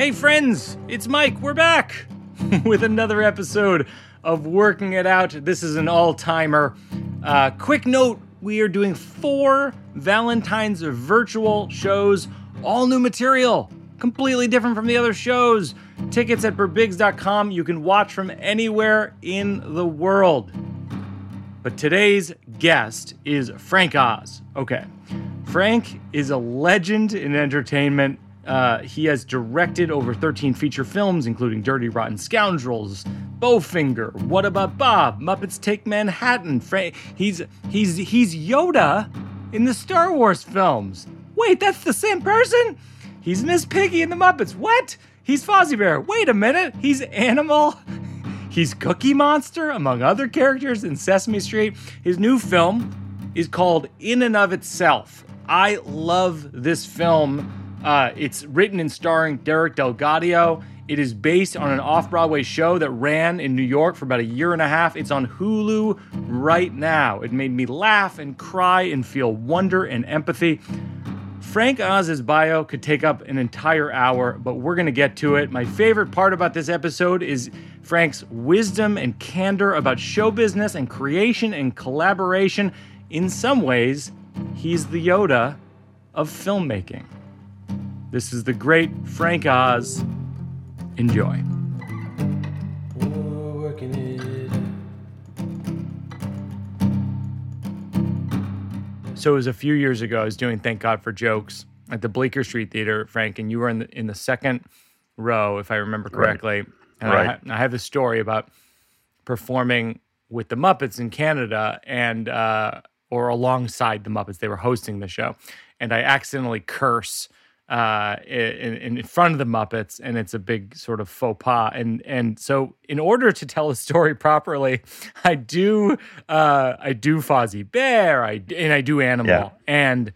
Hey, friends, it's Mike. We're back with another episode of Working It Out. This is an all timer. Uh, quick note we are doing four Valentine's virtual shows, all new material, completely different from the other shows. Tickets at birbigs.com. You can watch from anywhere in the world. But today's guest is Frank Oz. Okay. Frank is a legend in entertainment. Uh, he has directed over 13 feature films, including Dirty Rotten Scoundrels, Bowfinger, What About Bob, Muppets Take Manhattan. Frank, he's he's he's Yoda in the Star Wars films. Wait, that's the same person? He's Miss Piggy in the Muppets. What? He's Fozzie Bear. Wait a minute. He's Animal. He's Cookie Monster, among other characters in Sesame Street. His new film is called In and of Itself. I love this film. Uh, it's written and starring Derek DelGaudio. It is based on an off Broadway show that ran in New York for about a year and a half. It's on Hulu right now. It made me laugh and cry and feel wonder and empathy. Frank Oz's bio could take up an entire hour, but we're going to get to it. My favorite part about this episode is Frank's wisdom and candor about show business and creation and collaboration. In some ways, he's the Yoda of filmmaking. This is the great Frank Oz. Enjoy. So it was a few years ago. I was doing Thank God for Jokes at the Bleecker Street Theater, Frank, and you were in the in the second row, if I remember correctly. And I, Right. ha- I have a story about performing with the Muppets in Canada and uh, or alongside the Muppets. They were hosting the show, and I accidentally curse uh, in, in front of the Muppets, and it's a big sort of faux pas. And and so, in order to tell a story properly, I do uh, I do Fozzie Bear, I and I do Animal, Yeah. and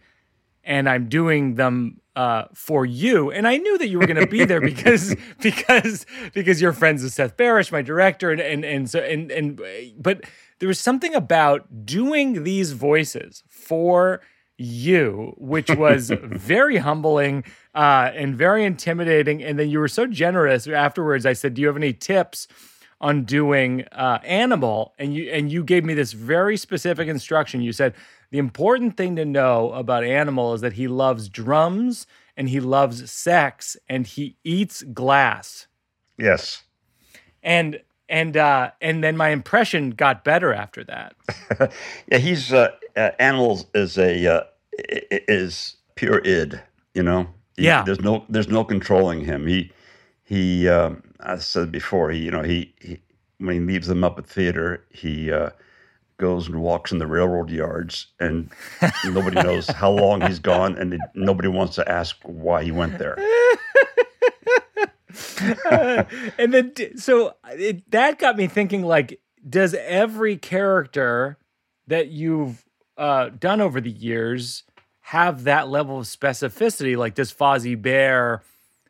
and I'm doing them uh, for you. And I knew that you were going to be there because because because you're friends with Seth Barrish, my director, and and and so and and but there was something about doing these voices for you, which was very humbling uh, and very intimidating. And then you were so generous afterwards. I said, "Do you have any tips?" on doing uh, animal and you and you gave me this very specific instruction you said the important thing to know about animal is that he loves drums and he loves sex and he eats glass Yes. and and uh and then my impression got better after that Yeah, he's uh, uh, animals is a uh, is pure id. You know. He- Yeah. There's no there's no controlling him. He he. Um, I said before. He you know he, he when he leaves the Muppet Theater he. Uh, Goes and walks in the railroad yards, and nobody knows how long he's gone, and it, nobody wants to ask why he went there. and then so it, that got me thinking like does every character that you've uh, done over the years have that level of specificity like does Fozzie Bear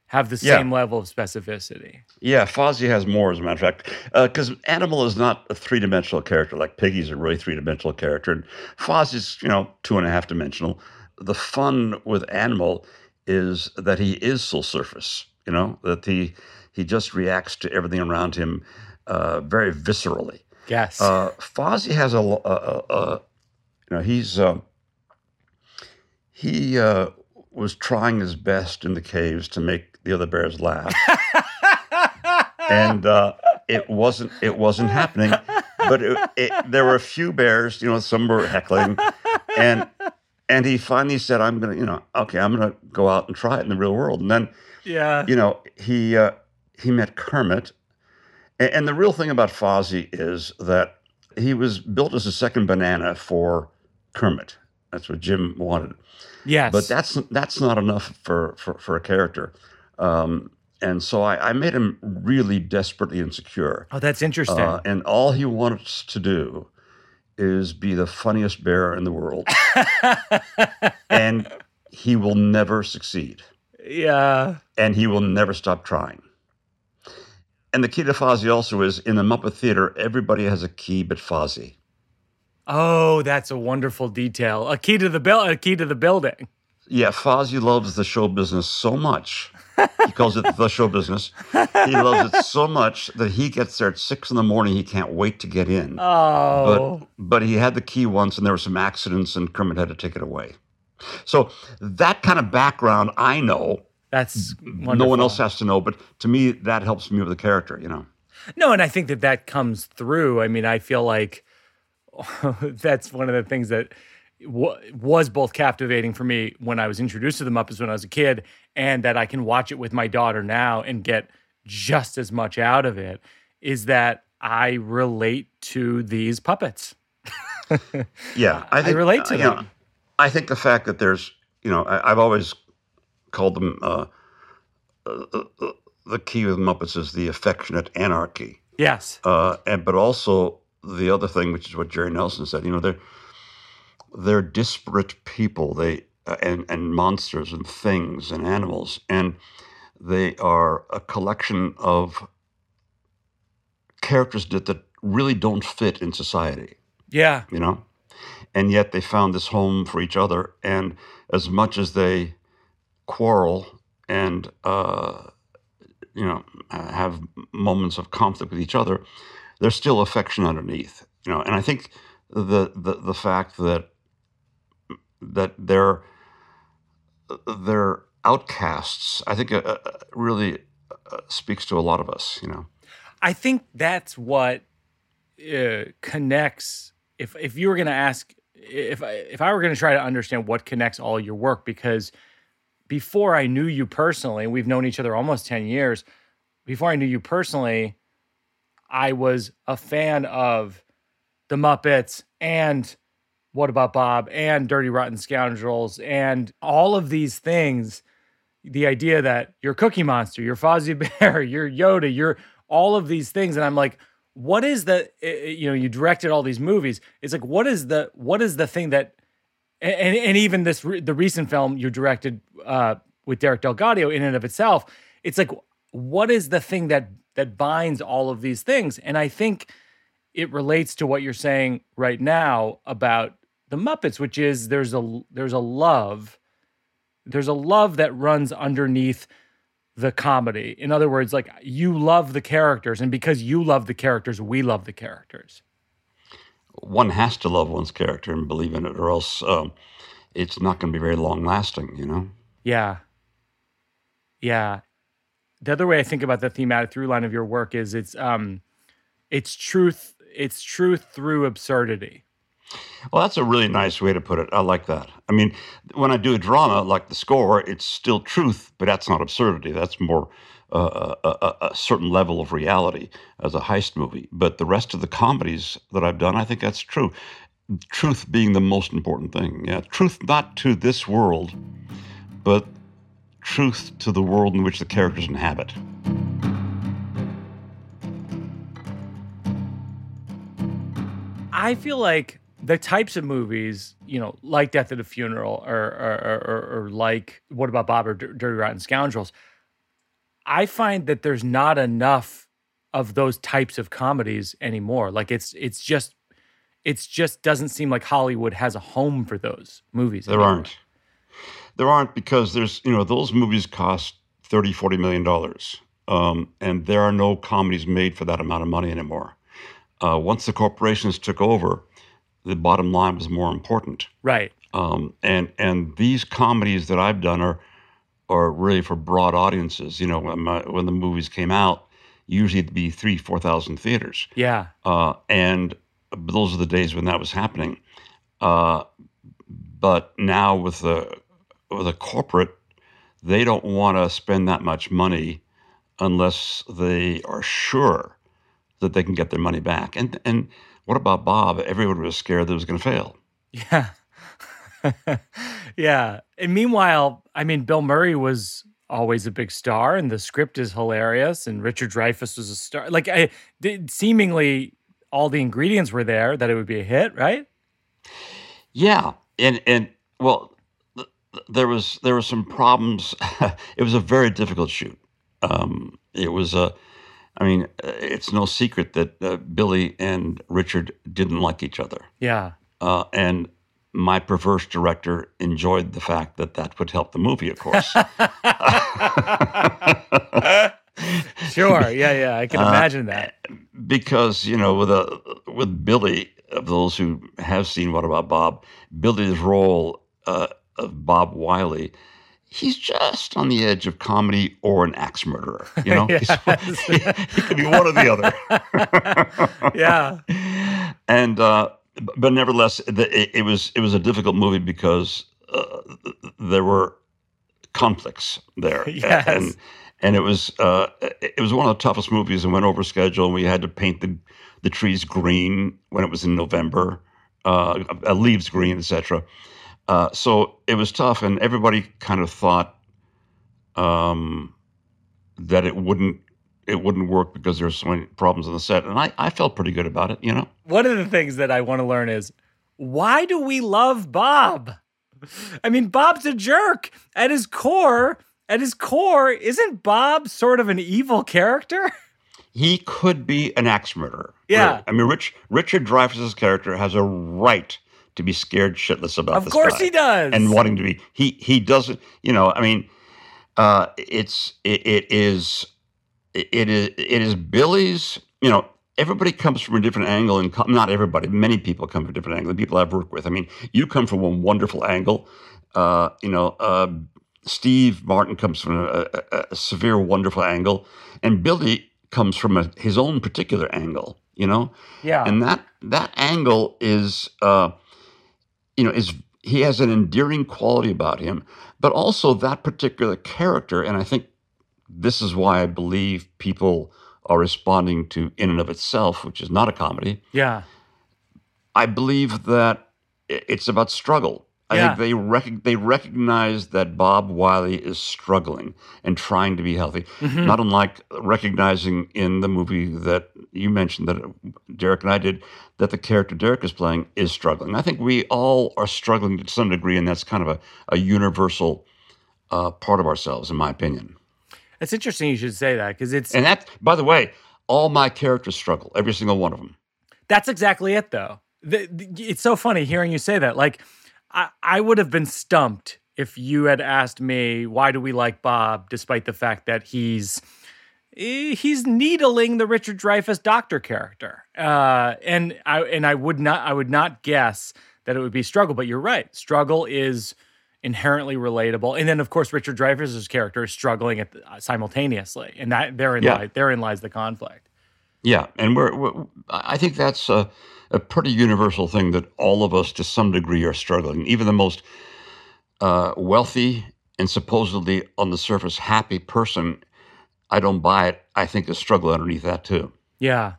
have the Yeah. same level of specificity Yeah, Fozzie has more, as a matter of fact, because Animal is not a three-dimensional character like Piggy's a really three-dimensional character, and Fozzie's, you know, two and a half dimensional. The fun with Animal is that he is so surface, you know, that he he just reacts to everything around him uh, very viscerally. yes Uh, Fozzie has a, a, a, a you know, he's um, he uh, was trying his best in the caves to make the other bears laugh, and uh, it wasn't it wasn't happening. But it, it, there were a few bears, you know, some were heckling, and and he finally said, "I'm gonna, you know, okay, I'm gonna go out and try it in the real world." And then yeah you know, he uh, he met Kermit, and, and the real thing about Fozzie is that he was built as a second banana for Kermit. That's what Jim wanted, yes but that's that's not enough for for, for a character. Um, and so I, I made him really desperately insecure, oh that's interesting uh, and all he wanted to do is be the funniest bear in the world, and he will never succeed. Yeah. And he will never stop trying. And the key to Fozzie also is in the Muppet Theater, everybody has a key but Fozzie. oh that's a wonderful detail. A key to the bill a key to the building. Yeah, Fozzie loves the show business so much he calls it the show business. He loves it so much that he gets there at six in the morning. He can't wait to get in. Oh, But but he had the key once, and there were some accidents, and Kermit had to take it away. So that kind of background, I know. that's wonderful. No one else has to know, but to me, that helps me with the character. You know. No, and I think that that comes through. I mean, I feel like that's one of the things that was both captivating for me when I was introduced to the Muppets when I was a kid, and that I can watch it with my daughter now and get just as much out of it. Is that I relate to these puppets. Yeah, I, think, I relate to uh, know, them. I think the fact that there's, you know, I, I've always called them uh, uh, uh, the key with Muppets is the affectionate anarchy, Yes. uh, and but also the other thing, which is what Jerry Nelson said. You know, they're they're disparate people. They uh, and and monsters and things and animals, and they are a collection of characters that, that really don't fit in society Yeah. you know and yet they found this home for each other and as much as they quarrel and uh, you know uh, have moments of conflict with each other there's still affection underneath you know and i think the the, the fact that that they're they're outcasts i think uh, uh, really uh, speaks to a lot of us you know I think that's what uh, connects. If if you were going to ask, if I, if I were going to try to understand what connects all your work, because before I knew you personally, we've known each other almost ten years. Before I knew you personally, I was a fan of the Muppets and What About Bob and Dirty Rotten Scoundrels and all of these things. The idea that you're Cookie Monster, you're Fozzie Bear, you're Yoda, you're all of these things, and I'm like, what is the? You know, you directed all these movies. It's like, what is the? What is the thing that? And and even this the recent film you directed uh, with Derek DelGaudio in and of itself, it's like, what is the thing that that binds all of these things? And I think it relates to what you're saying right now about the Muppets, which is there's a there's a love, there's a love that runs underneath the comedy. In other words, like you love the characters, and because you love the characters, we love the characters. one has to love one's character and believe in it, or else um, it's not going to be very long lasting. You know. Yeah. Yeah. The other way I think about the thematic through line of your work is it's um it's truth it's truth through absurdity. Well, that's a really nice way to put it. I like that. I mean, when I do a drama like the score, it's still truth, but that's not absurdity. That's more uh, a, a, a certain level of reality as a heist movie. But the rest of the comedies that I've done, I think that's true. Truth being the most important thing. Yeah, truth not to this world, but truth to the world in which the characters inhabit. I feel like the types of movies, you know, like Death at a Funeral or or, or, or, like What About Bob or Dir- Dirty Rotten Scoundrels, I find that there's not enough of those types of comedies anymore. Like it's it's just it's just doesn't seem like Hollywood has a home for those movies. There anymore. aren't. There aren't because there's, you know, those movies cost 30, 40 million dollars. Um, and there are no comedies made for that amount of money anymore. Uh, once the corporations took over, the bottom line was more important. Right. Um, and and these comedies that I've done are are really for broad audiences. You know, when, my, when the movies came out, usually it'd be three, four thousand theaters. Yeah. Uh, and those are the days when that was happening. Uh, but now with the with a corporate, they don't want to spend that much money unless they are sure that they can get their money back. And and what about Bob? Everyone was scared that it was going to fail. Yeah. yeah. And meanwhile, I mean, Bill Murray was always a big star, and the script is hilarious, and Richard Dreyfuss was a star. Like, I, did, seemingly all the ingredients were there that it would be a hit, right? Yeah, and and well, th- th- there was there were some problems. it was a very difficult shoot. Um, it was a, I mean, uh, it's no secret that uh, Billy and Richard didn't like each other, Yeah. uh, and my perverse director enjoyed the fact that that would help the movie, of course. sure, yeah, yeah, I can Uh, imagine that. because you know with a with Billy, of those who have seen What About Bob, Billy's role uh, of Bob Wiley, he's just on the edge of comedy or an axe murderer. You know, Yes. he, he could be one or the other. Yeah. and uh, but nevertheless, the, it, it was it was a difficult movie because uh, there were conflicts there, Yes. and and it was uh, it was one of the toughest movies and went over schedule. And we had to paint the the trees green when it was in November, uh, uh, leaves green, etc. Uh, so it was tough, and everybody kind of thought um, that it wouldn't it wouldn't work because there were so many problems on the set, and I, I felt pretty good about it, you know. One of the things that I want to learn is why do we love Bob? I mean, Bob's a jerk at his core. At his core, isn't Bob sort of an evil character? He could be an axe murderer. Yeah. really. I mean, Rich Richard Dreyfuss's character has a right to be scared shitless about of this Of course guy he does. and wanting to be. He he doesn't. You know, I mean, uh, it's it, it is it is it is Billy's. You know, everybody comes from a different angle, and com- not everybody. Many people come from a different angle. The people I've worked with. I mean, you come from a wonderful angle. Uh, you know, uh, Steve Martin comes from a, a, a severe, wonderful angle, and Billy comes from a, his own particular angle. You know, yeah. and that that angle is uh you know is he has an endearing quality about him but also that particular character and i think this is why i believe people are responding to in and of itself which is not a comedy yeah. i believe that it's about struggle i Yeah. think they rec- they recognize that bob wiley is struggling and trying to be healthy Mhm. not unlike recognizing in the movie that you mentioned that Derek and I did that the character Derek is playing is struggling. I think we all are struggling to some degree, and that's kind of a, a universal uh, part of ourselves, in my opinion. It's interesting you should say that because it's And that, by the way, all my characters struggle, every single one of them. That's exactly it, though. The, the- it's so funny hearing you say that. Like, I, I would have been stumped if you had asked me why do we like Bob, despite the fact that he's eh, he's needling the Richard Dreyfuss doctor character, uh, and I and I would not I would not guess that it would be struggle. But you're right, struggle is inherently relatable, and then of course Richard Dreyfuss's character is struggling at the, simultaneously, and that therein Yeah. lies therein lies the conflict. Yeah, and we're, we're I think that's a, a pretty universal thing that all of us, to some degree, are struggling. Even the most uh, wealthy and supposedly on the surface happy person, I don't buy it. I think there's struggle underneath that too. Yeah.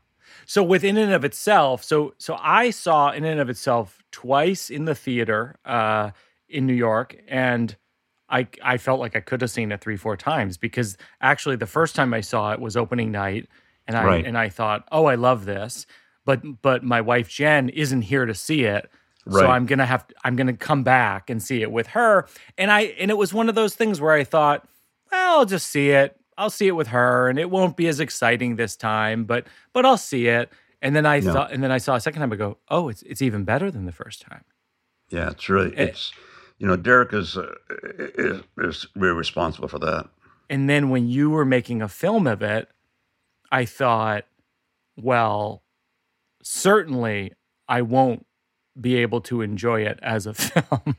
So within and of itself, so so I saw in and of itself twice in the theater uh, in New York, and I I felt like I could have seen it three four times because actually the first time I saw it was opening night, and I Right. and I thought, oh, I love this, but but my wife Jen isn't here to see it. So I'm gonna have I'm gonna come back and see it with her, and I and it was one of those things where I thought, well, I'll just see it. I'll see it with her, and it won't be as exciting this time, but but I'll see it. And then I No. thought, and then I saw a second time. I go, oh, it's it's even better than the first time. Yeah, it's really Eh. it's you know Derek is uh, is, is really responsible for that. And then when you were making a film of it, I thought, well, certainly I won't be able to enjoy it as a film.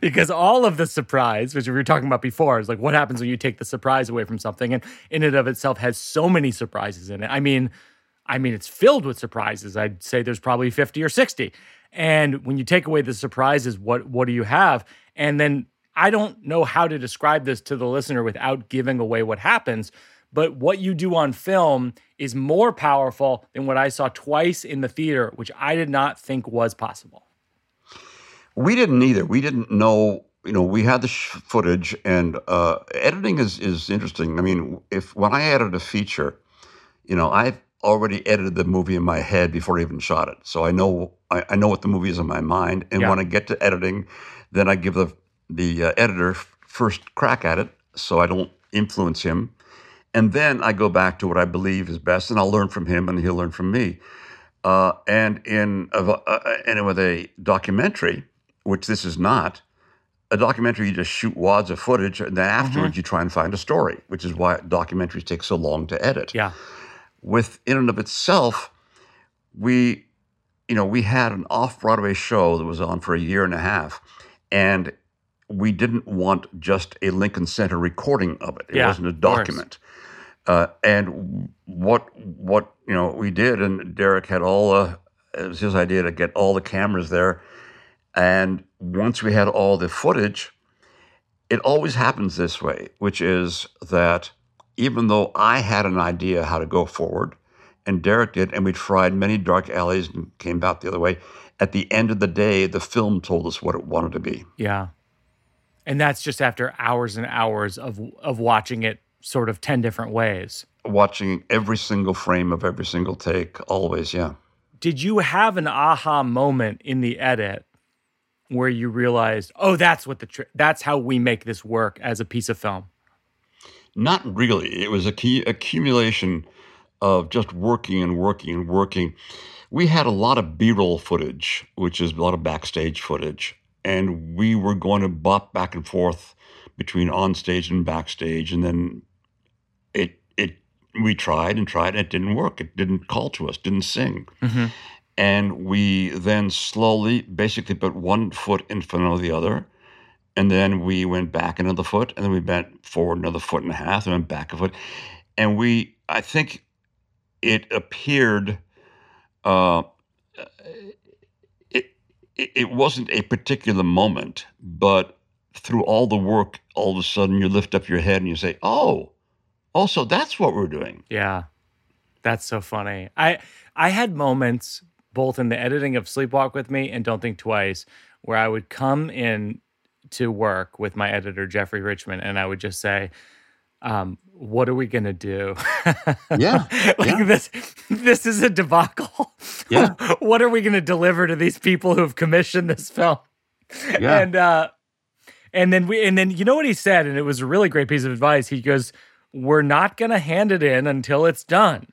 because all of the surprise, which we were talking about before, is like what happens when you take the surprise away from something, and in and of itself has so many surprises in it. I mean, I mean, it's filled with surprises. I'd say there's probably 50 or 60. And when you take away the surprises, what what do you have? And then I don't know how to describe this to the listener without giving away what happens. But what you do on film is more powerful than what I saw twice in the theater, which I did not think was possible. We didn't either. We didn't know. You know, we had the sh- footage, and uh, editing is is interesting. I mean, if when I edit a feature, you know, I've already edited the movie in my head before I even shot it, so I know I, I know what the movie is in my mind. And Yeah. when I get to editing, then I give the the uh, editor f- first crack at it, so I don't influence him. And then I go back to what I believe is best, and I'll learn from him, and he'll learn from me. Uh, and in a, uh, and with a documentary, which this is not, a documentary you just shoot wads of footage and then afterwards Mhm. you try and find a story, which is why documentaries take so long to edit. Yeah. With in and of itself, we, you know, we had an off-Broadway show that was on for a year and a half, and we didn't want just a Lincoln Center recording of it. It Yeah, wasn't a document. Uh, and what what you know we did, and Derek had all the it was his idea to get all the cameras there, and once we had all the footage, it always happens this way, which is that even though I had an idea how to go forward, and Derek did, and we tried many dark alleys and came out the other way. At the end of the day, the film told us what it wanted to be. Yeah. And that's just after hours and hours of of watching it sort of 10 different ways. Watching every single frame of every single take, always, yeah. Did you have an aha moment in the edit where you realized, "Oh, that's what the tr- that's how we make this work as a piece of film?" Not really. It was a key accumulation of just working and working and working. We had a lot of B-roll footage, which is a lot of backstage footage, and we were going to bop back and forth between on stage and backstage, and then it it we tried and tried, and it didn't work. It didn't call to us, didn't sing. Mhm. And we then slowly, basically, put one foot in front of the other. And then we went back another foot, and then we bent forward another foot and a half, and went back a foot. And we, I think it appeared, uh, it, it wasn't a particular moment, but through all the work, all of a sudden you lift up your head and you say, oh, oh, so that's what we're doing. Yeah. That's so funny. I I had moments both in the editing of Sleepwalk with Me and Don't Think Twice where I would come in to work with my editor Geoffrey Richman and I would just say um, what are we gonna do? Yeah, like yeah. this. This is a debacle. Yeah. what are we gonna deliver to these people who have commissioned this film? Yeah. And uh, and then we and then you know what he said, and it was a really great piece of advice. He goes, "We're not gonna hand it in until it's done."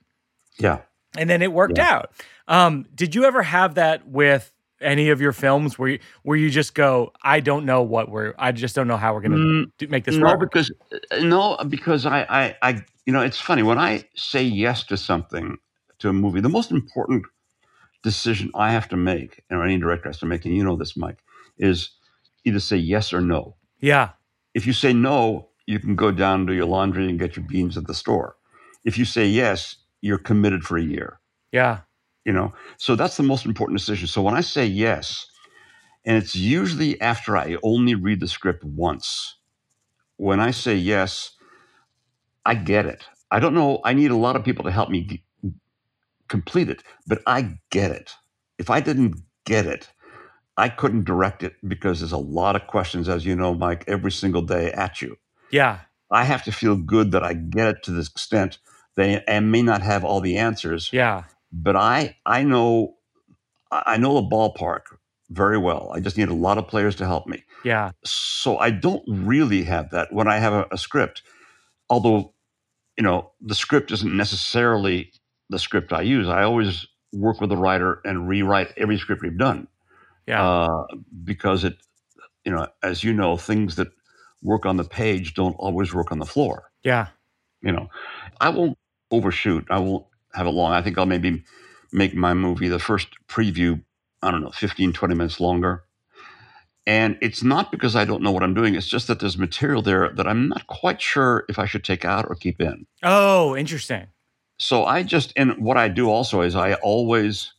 Yeah. and then it worked out. Um, did you ever have that with any of your films where you, where you just go, I don't know what we're, I just don't know how we're gonna Mm, make this no, work? because uh, no, because I, I, I, you know, it's funny when I say yes to something, to a movie. The most important decision I have to make, or any director has to make, and you know this, Mike, is either say yes or no. yeah, If you say no, you can go down to your laundry and get your beans at the store. If you say yes, you're committed for a year. yeah, You know, so that's the most important decision. So when I say yes, and it's usually after I only read the script once. When I say yes, I get it. I don't know. I need a lot of people to help me g- complete it, but I get it. If I didn't get it, I couldn't direct it because there's a lot of questions, as you know, Mike, every single day at you. Yeah, I have to feel good that I get it to this extent. They I may not have all the answers, yeah, but I I know I know the ballpark very well. I just need a lot of players to help me. yeah, So I don't really have that when I have a, a script. Although, you know, the script isn't necessarily the script I use. I always work with the writer and rewrite every script we've done yeah, uh, because it, you know, as you know, things that work on the page don't always work on the floor. Yeah, you know i won't overshoot. I won't have it long. I think i'll maybe make my movie the first preview i don't know 15 20 minutes longer. And it's not because i don't know what i'm doing. It's just that there's material there that i'm not quite sure if i should take out or keep in. Oh, interesting. so i just and what i do also is i always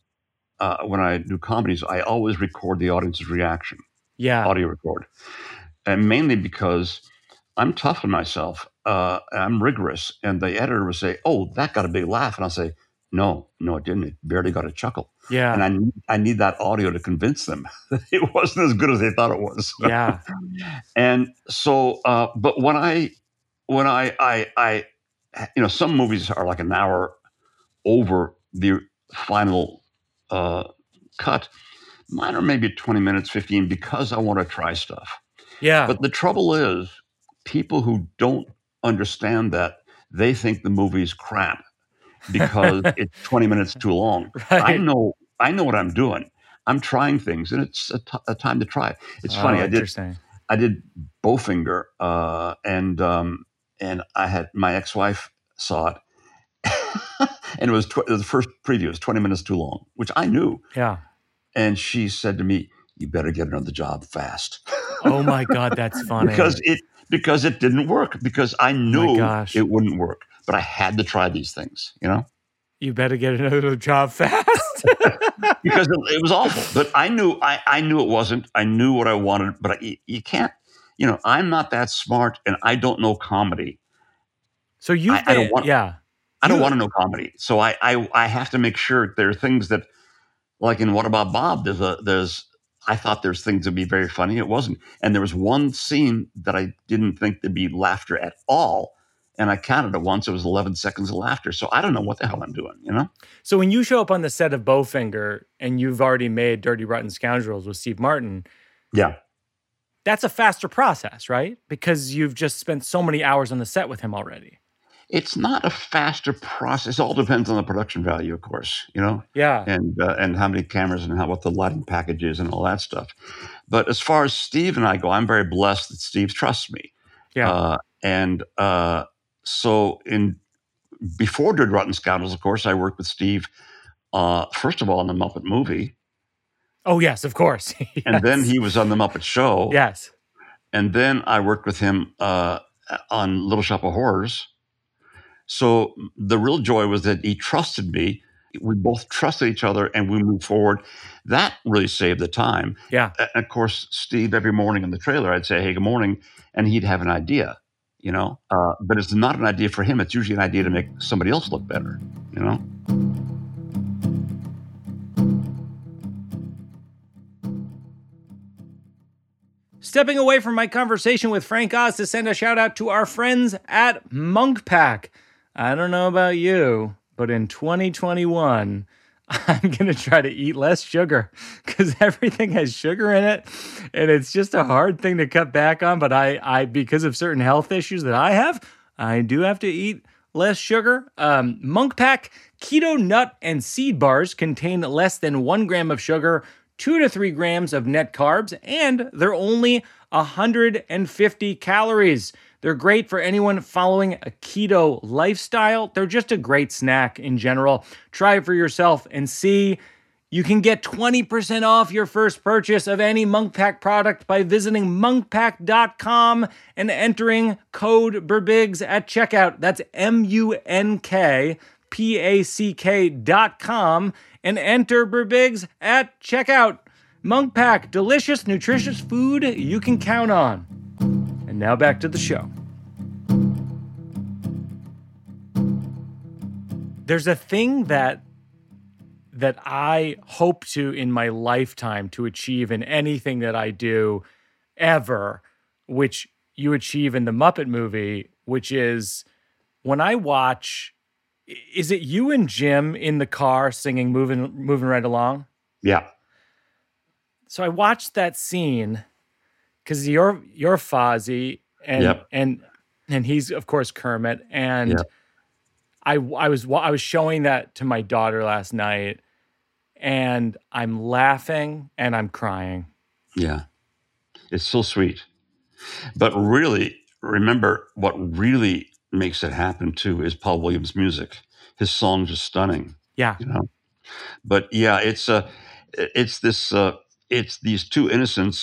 uh, when i do comedies i always record the audience's reaction. Yeah, audio record, and mainly because I'm tough on myself. Uh, I'm rigorous, and the editor would say, "Oh, that got a big laugh," and I'll say, "No, no, it didn't. It barely got a chuckle." yeah, And I need, I need that audio to convince them that it wasn't as good as they thought it was. yeah, and so, uh, but when I, when I, I, I, you know, some movies are like an hour over the final uh, cut. Mine are maybe 20 minutes, 15, because I want to try stuff. Yeah, But the trouble is, people who don't understand that, they think the movie's crap because it's 20 minutes too long. I know I know what I'm doing. I'm trying things, and it's a, t- a time to try it. It's Oh, funny. I did. I did Bowfinger, uh, and um, and I had my ex-wife saw it, and it was tw- the first preview it was 20 minutes too long, which I knew, Yeah. and she said to me, "You better get another job fast." Oh my God, that's funny. because it because it didn't work because I oh knew gosh. it wouldn't work, but I had to try these things, you know, you better get another job fast. because it, it was awful. But I knew I, I knew it wasn't. I knew what I wanted, but I, you, you can't. You know, I'm not that smart, and I don't know comedy. so you, I- I don't want- yeah, I don't want to know comedy, so I, I I have to make sure there are things that, like in What About Bob? There's a there's I thought there's things that'd be very funny. It wasn't, and there was one scene that I didn't think there'd be laughter at all, and I counted it once. It was 11 seconds of laughter. So I don't know what the hell I'm doing. You know? So when you show up on the set of Bowfinger and you've already made Dirty Rotten Scoundrels with Steve Martin, Yeah. that's a faster process, right? Because you've just spent so many hours on the set with him already. It's not a faster process. It all depends on the production value, of course. You know, Yeah. and uh, and how many cameras and how what the lighting package is and all that stuff. But as far as Steve and I go, I'm very blessed that Steve trusts me. Yeah. Uh, and uh, so in before Dirty Rotten Scoundrels, of course, I worked with Steve. Uh, first of all, on the Muppet movie, oh, yes, of course. and then he was on the Muppet Show. Yes. and then I worked with him uh, on Little Shop of Horrors. So the real joy was that he trusted me. We both trusted each other, and we moved forward. That really saved the time. Yeah. And of course, Steve, every morning in the trailer, I'd say, "Hey, good morning," and he'd have an idea, you know. Uh, but it's not an idea for him. It's usually an idea to make somebody else look better, you know. Stepping away from my conversation with Frank Oz to send a shout out to our friends at Munk Pack. I don't know about you, but in 2021, I'm going to try to eat less sugar because everything has sugar in it. And it's just a hard thing to cut back on. But I, I because of certain health issues that I have, I do have to eat less sugar. Um, Munk Pack keto nut and seed bars contain less than one gram of sugar, two to three grams of net carbs, and they're only 150 calories. They're great for anyone following a keto lifestyle. They're just a great snack in general. Try it for yourself and see. You can get 20% off your first purchase of any Munk Pack product by visiting munkpack.com and entering code BIRBIGS at checkout. That's M U N K P A C K dot com and enter BIRBIGS at checkout. Munk Pack, delicious, nutritious food you can count on. And now back to the show. There's a thing that that I hope to in my lifetime to achieve in anything that I do ever, which you achieve in the Muppet movie, which is when I watch is it you and Jim in the car singing moving moving right along? Yeah, So I watched that scene because you're you're Fozzie and Yep. and and he's of course Kermit and Yep. I I was wa- I was showing that to my daughter last night and I'm laughing and I'm crying. yeah. It's so sweet. But really, remember what really makes it happen too is Paul Williams' music. His songs are stunning. Yeah. you know but yeah it's uh it's this uh it's these two innocents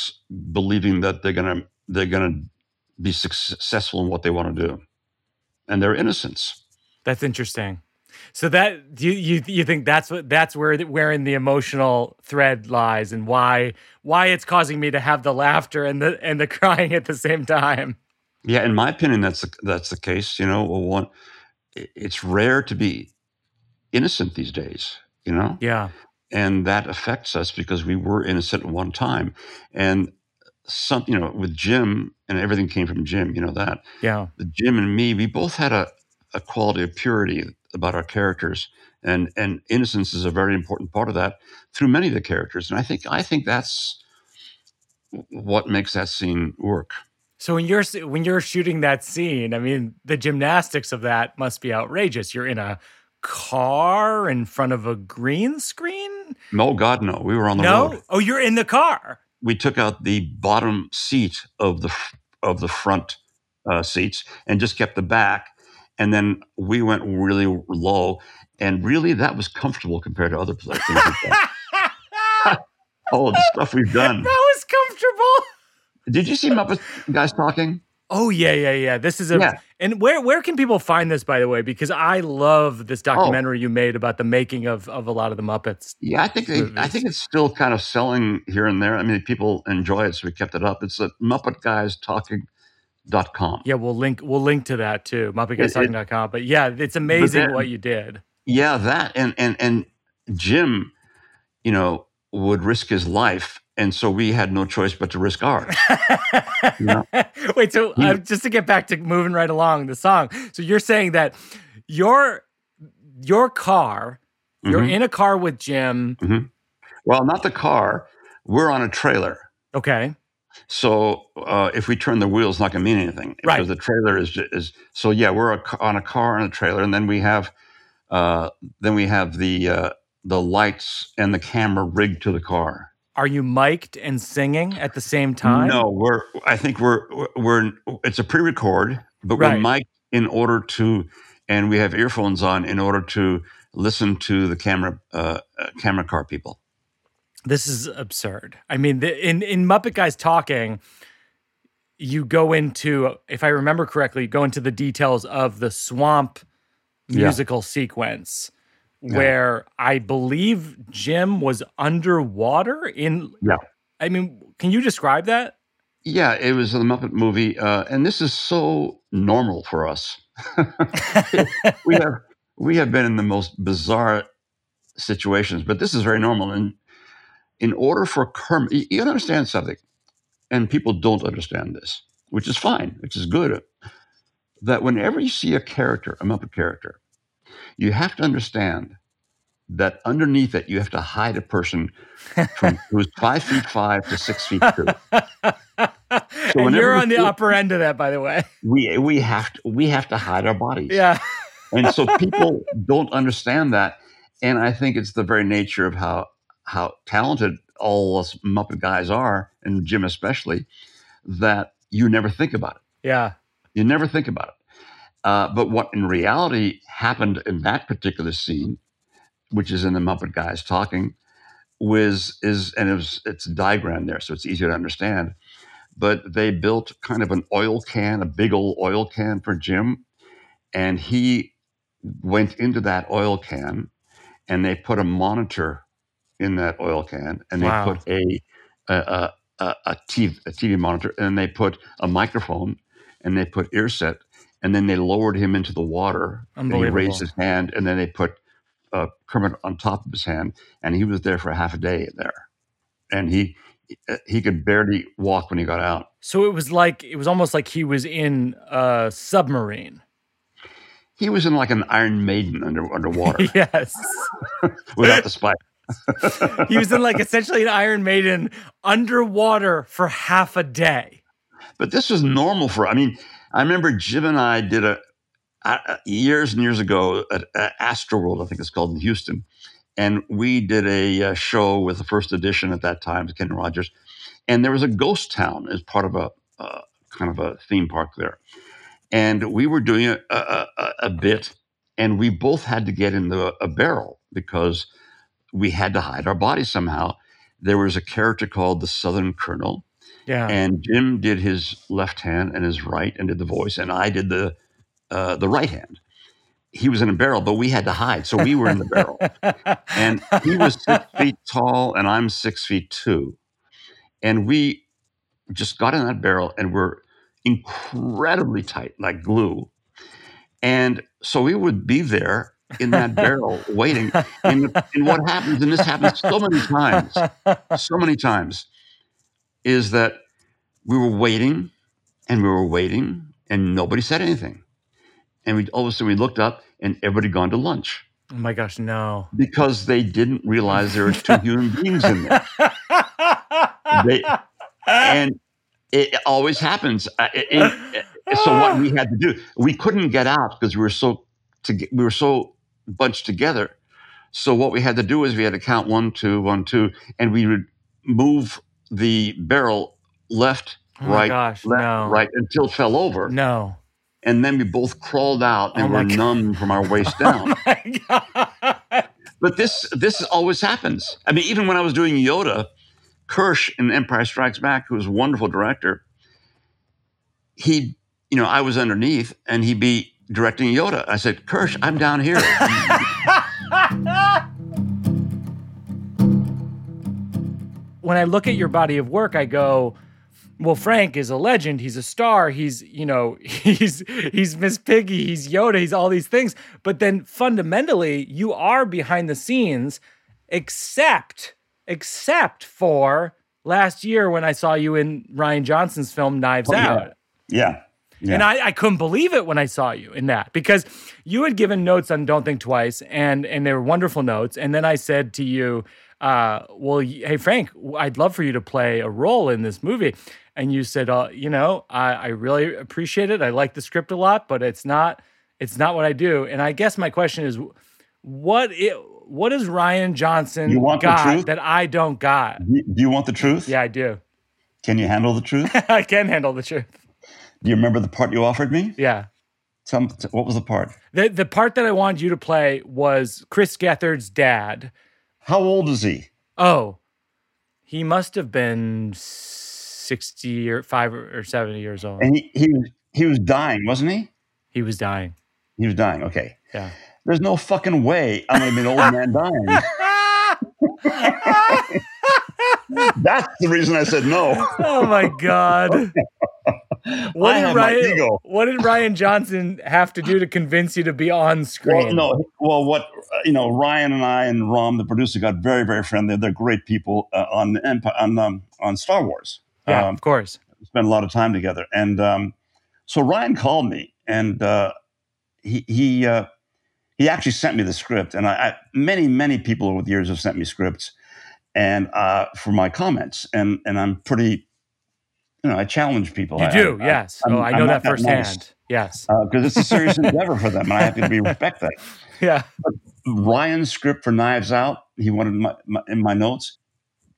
believing that they're gonna they're gonna be successful in what they want to do and they're innocents That's interesting. So that you you you think that's what that's where the- wherein the emotional thread lies and why why it's causing me to have the laughter and the and the crying at the same time. yeah in my opinion that's the, that's the case you know one it's rare to be innocent these days you know Yeah. And that affects us because we were innocent at one time and some you know with jim and everything came from jim you know that Yeah. the Jim and me, we both had a, a quality of purity about our characters, and and innocence is a very important part of that through many of the characters. And I think I think that's what makes that scene work. So when you're when you're shooting that scene, I mean, the gymnastics of that must be outrageous. You're in a car in front of a green screen. No, God, no. We were on the road. no. road. Oh, you're in the car. We took out the bottom seat of the of the front uh, seats and just kept the back, and then we went really low, and really that was comfortable compared to other places. oh, the stuff we've done. That was comfortable. Did you see Muppet guys talking? Oh yeah, yeah, yeah. This is a Yeah. And where where can people find this by the way? Because I love this Oh. documentary you made about the making of of a lot of the Muppets. Yeah, I think they, I think it's still kind of selling here and there. I mean, people enjoy it, so we kept it up. It's at MuppetGuysTalking.com. Yeah, we'll link we'll link to that too, MuppetGuysTalking.com. But yeah, it's amazing then- what you did. Yeah, that and and and Jim, you know, would risk his life, and so we had no choice but to risk ours. Wait, so uh, just to get back to moving right along the song. So you're saying that your your car, you're Mhm. in a car with Jim. Well, not the car. We're on a trailer. Okay. So uh, if we turn the wheel, it's not going to mean anything Right. because the trailer is is. So yeah, we're a, on a car and a trailer, and then we have, uh, then we have the uh, the lights and the camera rigged to the car. Are you mic'd and singing at the same time? No, we're. I think we're we're. It's a pre-record, but Right. we're mic'd in order to, and we have earphones on in order to listen to the camera uh, uh, camera car people. This is absurd. I mean, the, in in Muppet Guys talking, you go into, if I remember correctly, you go into the details of the swamp Yeah. musical sequence, Where I believe Jim was underwater. In Yeah. I mean, can you describe that? Yeah, it was the Muppet movie, uh, and this is so normal for us. we have we have been in the most bizarre situations, but this is very normal. And in order for Kermit, you, you understand something, and people don't understand this, which is fine, which is good. That whenever you see a character, a Muppet character, you have to understand that underneath it you have to hide a person from who's five feet five to six feet two. and you're on the upper end of that, by the way. we we have to we have to hide our bodies. Yeah. and so people don't understand that, and I think it's the very nature of how how talented all us Muppet guys are, and Jim especially, that you never think about it. Yeah. You never think about it. Uh, but what in reality happened in that particular scene, which is in the Muppet guys talking, was is and it was it's a diagram there, so it's easier to understand. But they built kind of an oil can, a big old oil can for Jim, and he went into that oil can, and they put a monitor in that oil can, and they Wow. put a a, a, a, TV, a TV monitor, and they put a microphone, and they put ear set, and then they lowered him into the water. And he raised his hand, and then they put uh, Kermit on top of his hand, and he was there for half a day there, and he he could barely walk when he got out. So it was like it was almost like he was in a submarine. He was in like an Iron Maiden under underwater yes. without the spike. He was in like essentially an Iron Maiden underwater for half a day. But this was normal for. I mean, I remember Jim and I did a, a years and years ago at, at Astroworld, I think it's called in Houston, and we did a, uh show with the first edition at that time, Ken Rogers, and there was a ghost town as part of a uh, kind of a theme park there, and we were doing a, a, a, a bit, and we both had to get in the, a barrel because we had to hide our bodies somehow. There was a character called the Southern Colonel Yeah. and Jim did his left hand and his right and did the voice, and I did the uh, the right hand. He was in a barrel, but we had to hide, so we were in the barrel. And he was six feet tall, and I'm six feet two, and we just got in that barrel, and we're incredibly tight, like glue. And so we would be there in that barrel waiting. And, and what happens, and this happens so many times, so many times, is that we were waiting and we were waiting and nobody said anything. And we all of a sudden we looked up and everybody gone to lunch oh my gosh, no. because they didn't realize there were two human beings in there. They, and it always happens. Uh, it- it- so what we had to do, we couldn't get out because we were so to, we were so bunched together So what we had to do is we had to count one, two, one, two, and we would move the barrel left, Oh right, gosh, left, no. right until it fell over. No. And then we both crawled out and Oh were God. numb from our waist oh down. Oh my god. But this this always happens. I mean, even when I was doing Yoda, Kirsch in Empire Strikes Back, who was a wonderful director, he, you know, I was underneath and he'd be directing Yoda. I said, Kirsch, I'm down here. when I look at your body of work, I go, well, Frank is a legend. He's a star. He's, you know, he's he's Miss Piggy. He's Yoda. He's all these things. But then fundamentally, you are behind the scenes, except except for last year when I saw you in Rian Johnson's film Knives Oh. Out. yeah. Yeah. And I, I couldn't believe it when I saw you in that because you had given notes on Don't Think Twice and and they were wonderful notes. And then I said to you, uh, well, hey, Frank, I'd love for you to play a role in this movie. And you said, uh, you know, I, I really appreciate it. I like the script a lot, but it's not it's not what I do. And I guess my question is, what i what does Rian Johnson You want the got truth? that I don't got? Do do you want the truth? Yeah, I do. Can you handle the truth? I can handle the truth. Do you remember the part you offered me? Yeah. Some, what was the part? The the part that I wanted you to play was Chris Gethard's dad. How old is he? Oh, he must have been sixty or five or seventy years old. And he, he, was, he was dying, wasn't he? He was dying. He was dying. Okay. Yeah. There's no fucking way I'm going to be an old man dying. That's the reason I said no. oh my god. What I did Rian? What did Rian Johnson have to do to convince you to be on screen? Well, no. Well, what uh, you know, Rian and I and Ram, the producer, got very, very friendly. They're great people uh, on Empi- on um, on Star Wars. Yeah, Um, of course. spent a lot of time together, and um, so Rian called me, and uh, he he uh, he actually sent me the script, and I, I many many people over the years have sent me scripts, and uh, for my comments, and and I'm pretty, you know, I challenge people. You I- do, I- yes. I'm- oh, I know that that firsthand. nice. Yes. Uh, because it's a serious endeavor for them, and I have to be respect that. Yeah. Rian's script for Knives Out, he wanted my, my, in my notes.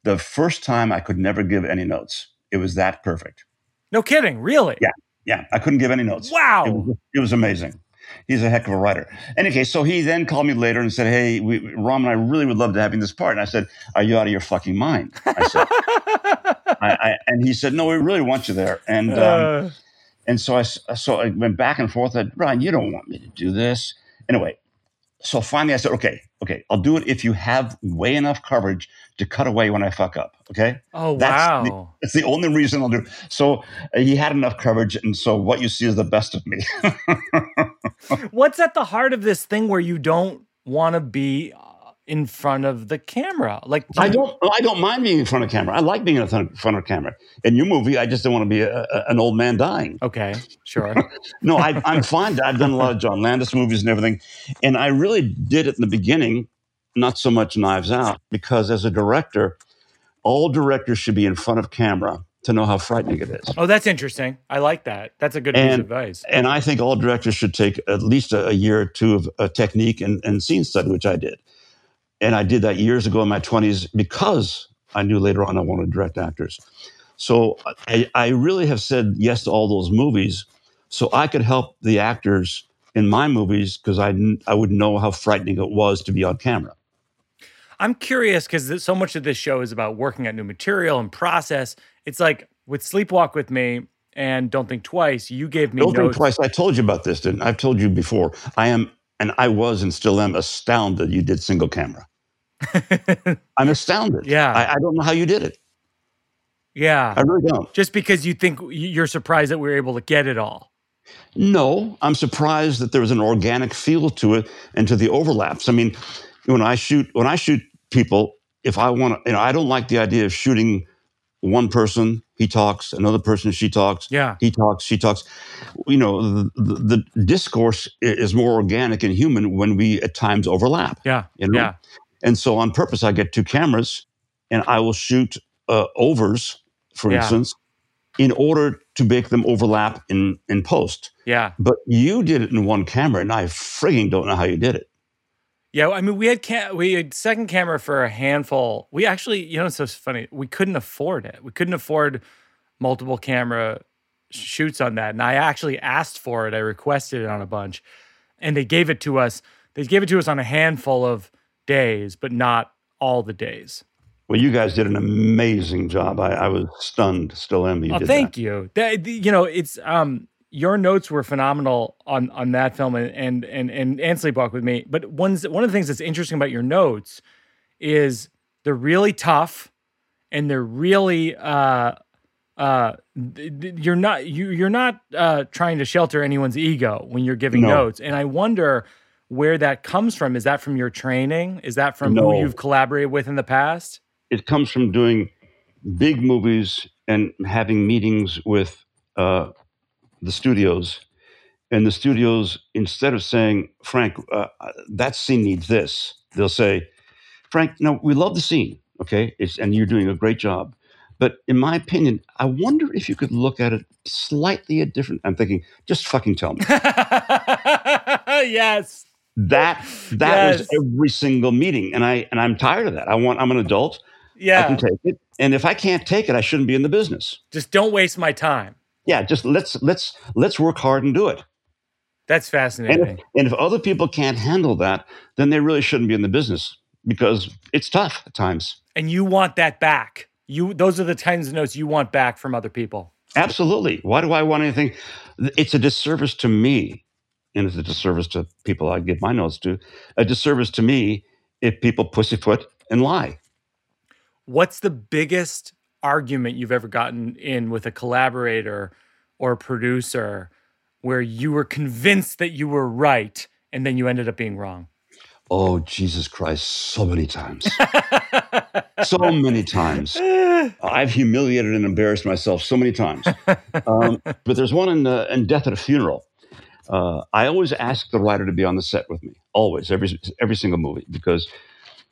The first time I could never give any notes. It was that perfect. No kidding. Really? Yeah. Yeah, I couldn't give any notes. Wow. It was, it was amazing. He's a heck of a writer. Anyway, so he then called me later and said, "Hey, we, Ram and I really would love to have you in this part." And I said, "Are you out of your fucking mind?" I said, I, I, and he said, "No, we really want you there." And um, Uh, and so I so I went back and forth. I said, Rian, you don't want me to do this. Anyway, so finally I said, okay, okay, I'll do it if you have way enough coverage to cut away when I fuck up. Okay, oh That's the- wow. that's the only reason I'll do. It. So uh, he had enough coverage, and so what you see is the best of me. What's at the heart of this thing where you don't want to be in front of the camera? Like do I don't. I don't mind being in front of camera. I like being in front of camera. In your movie, I just don't want to be a, a- an old man dying. Okay, sure. No, I, I'm fine. I've done a lot of John Landis movies and everything, and I really did it in the beginning, not so much Knives Out, because as a director, all directors should be in front of camera to know how frightening it is. oh, that's interesting. I like that. That's a good piece of advice. And I think all directors should take at least a, a year or two of a technique and, and scene study, which I did. And I did that years ago in my 20s because I knew later on I wanted to direct actors. So I, I really have said yes to all those movies so I could help the actors in my movies because I, I would know how frightening it was to be on camera. I'm curious because so much of this show is about working at new material and process. It's like with Sleepwalk with Me and Don't Think Twice, you gave me Don't think twice. I told you about this, didn't I? I've told you before. I am, and I was and still am astounded you did single camera. I'm astounded. Yeah. I, I don't know how you did it. yeah. I really don't. Just because you think you're surprised that we were able to get it all. No, I'm surprised that there was an organic feel to it and to the overlaps. I mean, when I shoot when I shoot people, if I want to, you know, I don't like the idea of shooting one person, he talks, another person, she talks, Yeah. he talks, she talks. You know, the, the, the discourse is more organic and human when we at times overlap. Yeah. You know? Yeah. And so on purpose, I get two cameras and I will shoot uh, overs, for Yeah. instance, in order to make them overlap in, in post. Yeah. But you did it in one camera, and I frigging don't know how you did it. Yeah, I mean, we had ca- we had second camera for a handful. We actually, you know, it's so funny. We couldn't afford it. We couldn't afford multiple camera shoots on that, and I actually asked for it. I requested it on a bunch, and they gave it to us. They gave it to us on a handful of days, but not all the days. Well, you guys did an amazing job. I, I was stunned. Still am. You Oh, thank that. you. That, you know, it's um your notes were phenomenal on on that film and and and, and Ansley Buck with me. But one's one of the things that's interesting about your notes is they're really tough and they're really uh uh you're not you you're not uh trying to shelter anyone's ego when you're giving No. notes. And I wonder where that comes from. Is that from your training? Is that from No. who you've collaborated with in the past? It comes from doing big movies and having meetings with uh, the studios. And the studios, instead of saying, Frank, uh, that scene needs this, they'll say, Frank, no, we love the scene, okay? It's, and you're doing a great job. But in my opinion, I wonder if you could look at it slightly a different. I'm thinking, just fucking tell me. yes. That that was every single meeting, and I and I'm tired of that. I want. I'm an adult. I Yeah. can take it, and if I can't take it, I shouldn't be in the business. Just don't waste my time. Yeah, just let's let's let's work hard and do it. That's And fascinating. if, and if other people can't handle that, then they really shouldn't be in the business because it's tough at times. And you want that back. You those are the kinds of notes you want back from other people. Absolutely. Why do I want anything? It's a disservice to me, and it's a disservice to people I give my notes to. A disservice to me if people pussyfoot and lie. What's the biggest argument you've ever gotten in with a collaborator or a producer where you were convinced that you were right and then you ended up being wrong? Oh, Jesus Christ, so many times. so many times. I've humiliated and embarrassed myself so many times. Um, but there's one in, uh, in Death at a Funeral. Uh, I always ask the writer to be on the set with me, always, every every single movie, because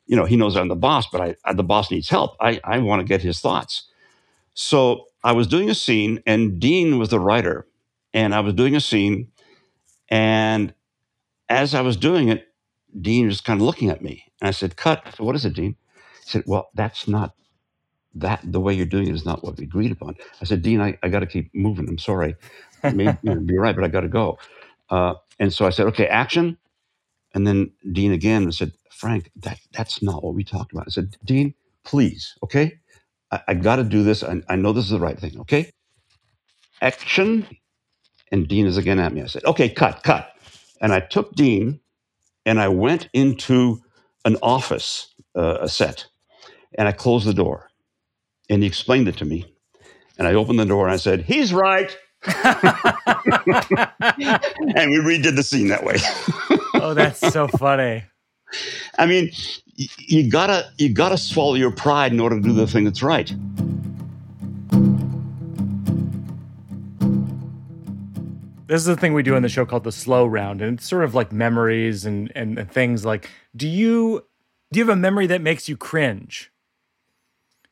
you know he knows I'm the boss, but I, I the boss needs help. I, I want to get his thoughts. So I was doing a scene, and Dean was the writer, and I was doing a scene, and as I was doing it, Dean was kind of looking at me, and I said, "Cut." I said, "What is it, Dean?" He said, "Well, that's not that. The way you're doing it is not what we agreed upon." I said, "Dean, I, I got to keep moving. I'm sorry. Maybe you know, you're right, but I got to go." Uh, and so I said, "Okay, action." And then Dean again said, "Frank, that that's not what we talked about." I said, "Dean, please, okay, I, I got to do this. I, I know this is the right thing. Okay, action." And Dean is again at me. I said, "Okay, cut, cut." And I took Dean and I went into an office, uh, a set, and I closed the door. And he explained it to me. And I opened the door and I said, He's right. And we redid the scene that way. oh, that's so funny. I mean, y- you gotta you gotta swallow your pride in order to do the thing that's right. This is the thing we do on the show called the slow round, and it's sort of like memories and, and, and things like do you do you have a memory that makes you cringe?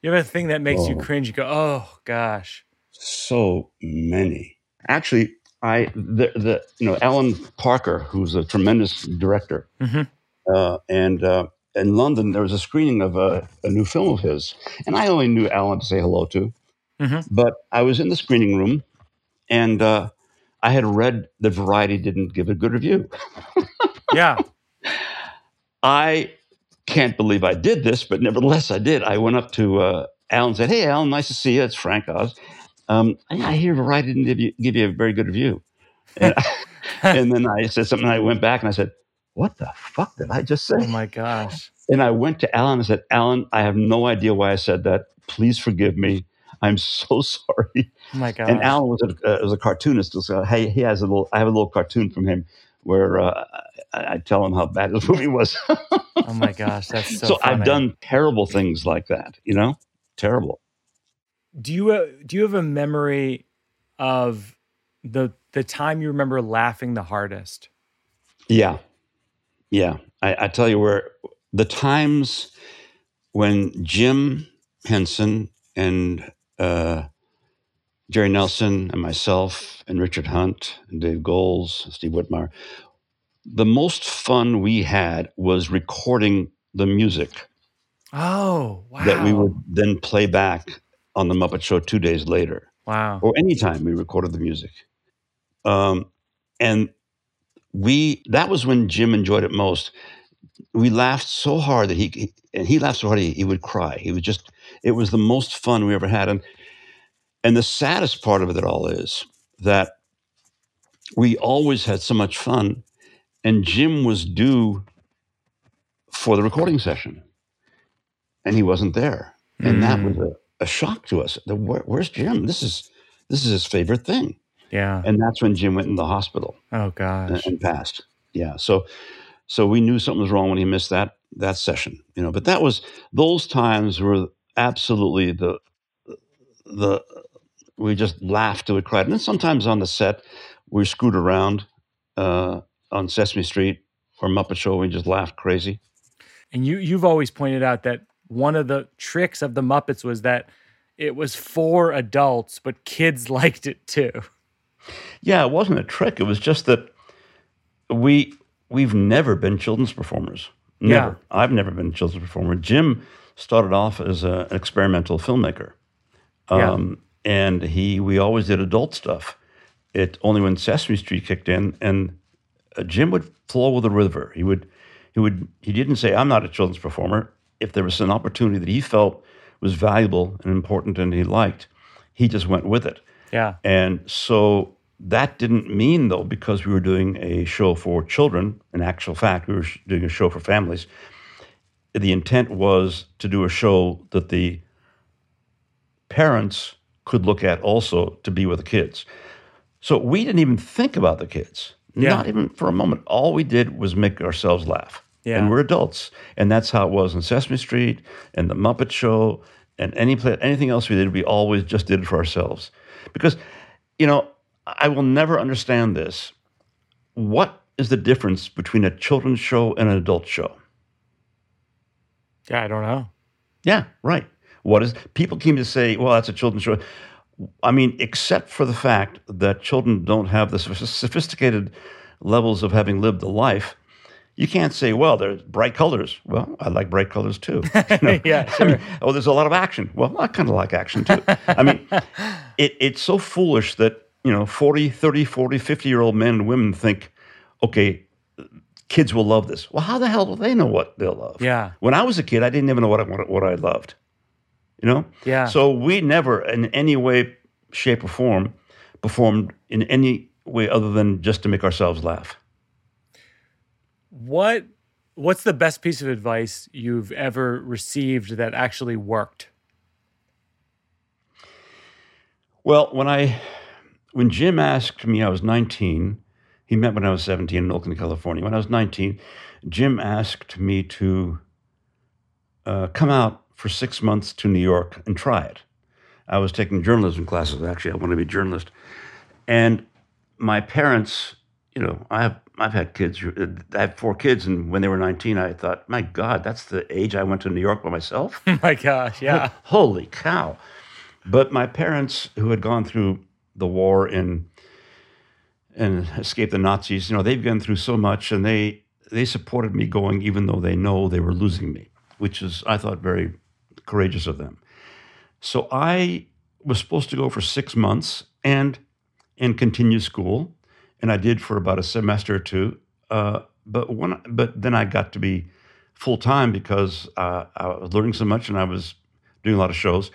You have a thing that makes you Oh. cringe, you go, Oh gosh. So many. Actually, I the the you know Alan Parker, who's a tremendous director, Mhm. uh, and uh, in London there was a screening of a, a new film of his, and I only knew Alan to say hello to, Mhm. but I was in the screening room, and uh, I had read that Variety didn't give a good review. Yeah. I can't believe I did this, but nevertheless I did. I went up to uh, Alan and said, "Hey, Alan, nice to see you. It's Frank Oz. Um, I, I hear Variety didn't give you, give you a very good review." And, and then I said something. I went back and I said, "What the fuck did I just say?" Oh my gosh. And I went to Alan and said, "Alan, I have no idea why I said that. Please forgive me. I'm so sorry." Oh my gosh. And Alan was a, uh, was a cartoonist. So hey, he has a little. I have a little cartoon from him where uh, I, I tell him how bad his movie was. Oh my gosh. That's so, so I've done terrible things like that. You know, terrible. Do you uh, do you have a memory of the the time you remember laughing the hardest? Yeah, yeah. I, I tell you where the times when Jim Henson and uh, Jerry Nelson and myself and Richard Hunt and Dave Goelz, Steve Whitmire, the most fun we had was recording the music Oh, wow. that we would then play back on the Muppet Show two days later, Wow. or anytime we recorded the music. Um, and we that was when Jim enjoyed it most. We laughed so hard that he, he- and he laughed so hard he, he would cry. He was just it was the most fun we ever had. And and the saddest part of it all is that we always had so much fun, and Jim was due for the recording session, and he wasn't there, and that was a, a shock to us. The, where, where's Jim? This is this is his favorite thing, Yeah. and that's when Jim went in the hospital Oh and, gosh. and passed. Yeah, so so we knew something was wrong when he missed that that session, you know. But that was those times were absolutely the the we just laughed till we cried. And then sometimes on the set we screwed around uh, on Sesame Street or Muppet Show. We just laughed crazy. And you you've always pointed out that one of the tricks of the Muppets was that it was for adults, but kids liked it too. Yeah, it wasn't a trick. It was just that we we've never been children's performers. Never. I've never been a children's performer. Jim started off as a, an experimental filmmaker, Yeah. um, and he we always did adult stuff. It only when Sesame Street kicked in, and uh, Jim would flow with the river. He would he would he didn't say I'm not a children's performer. If there was an opportunity that he felt was valuable and important and he liked, he just went with it. Yeah. And so that didn't mean, though, because we were doing a show for children, in actual fact, we were sh- doing a show for families. The intent was to do a show that the parents could look at also to be with the kids. So we didn't even think about the kids, Yeah. not even for a moment. All we did was make ourselves laugh. Yeah. And we're adults. And that's how it was in Sesame Street and The Muppet Show and any play, anything else we did, we always just did it for ourselves. Because, you know, I will never understand this. What is the difference between a children's show and an adult show? Yeah, I don't know. Yeah, right. What is people came to say, well, that's a children's show. I mean, except for the fact that children don't have the sophisticated levels of having lived a life, you can't say, well, there's bright colors. Well, I like bright colors too. You know? Yeah, I mean, oh, there's a lot of action. Well, I kind of like action too. I mean, it, it's so foolish that, you know, 40, 30, 40, 50 year old men and women think, okay, kids will love this. Well, how the hell do they know what they'll love? Yeah. When I was a kid, I didn't even know what I, what, what I loved. You know? Yeah. So we never, in any way, shape, or form, performed in any way other than just to make ourselves laugh. What what's the best piece of advice you've ever received that actually worked? Well, when I, when Jim asked me, I was 19. He met when I was 17 in Oakland, California. When I was 19, Jim asked me to uh, come out for six months to New York and try it. I was taking journalism classes. Actually, I wanted to be a journalist. And my parents, you know, I have I've had kids. uh, I have four kids, and when they were 19, I thought, my God, that's the age I went to New York by myself. My gosh, yeah. Holy cow. But my parents, who had gone through the war and and escaped the Nazis, you know, they've gone through so much and they they supported me going even though they know they were losing me, which is I thought very courageous of them. So I was supposed to go for six months and and continue school, and I did for about a semester or two. Uh, but when but then I got to be full time because uh, I was learning so much and I was doing a lot of shows.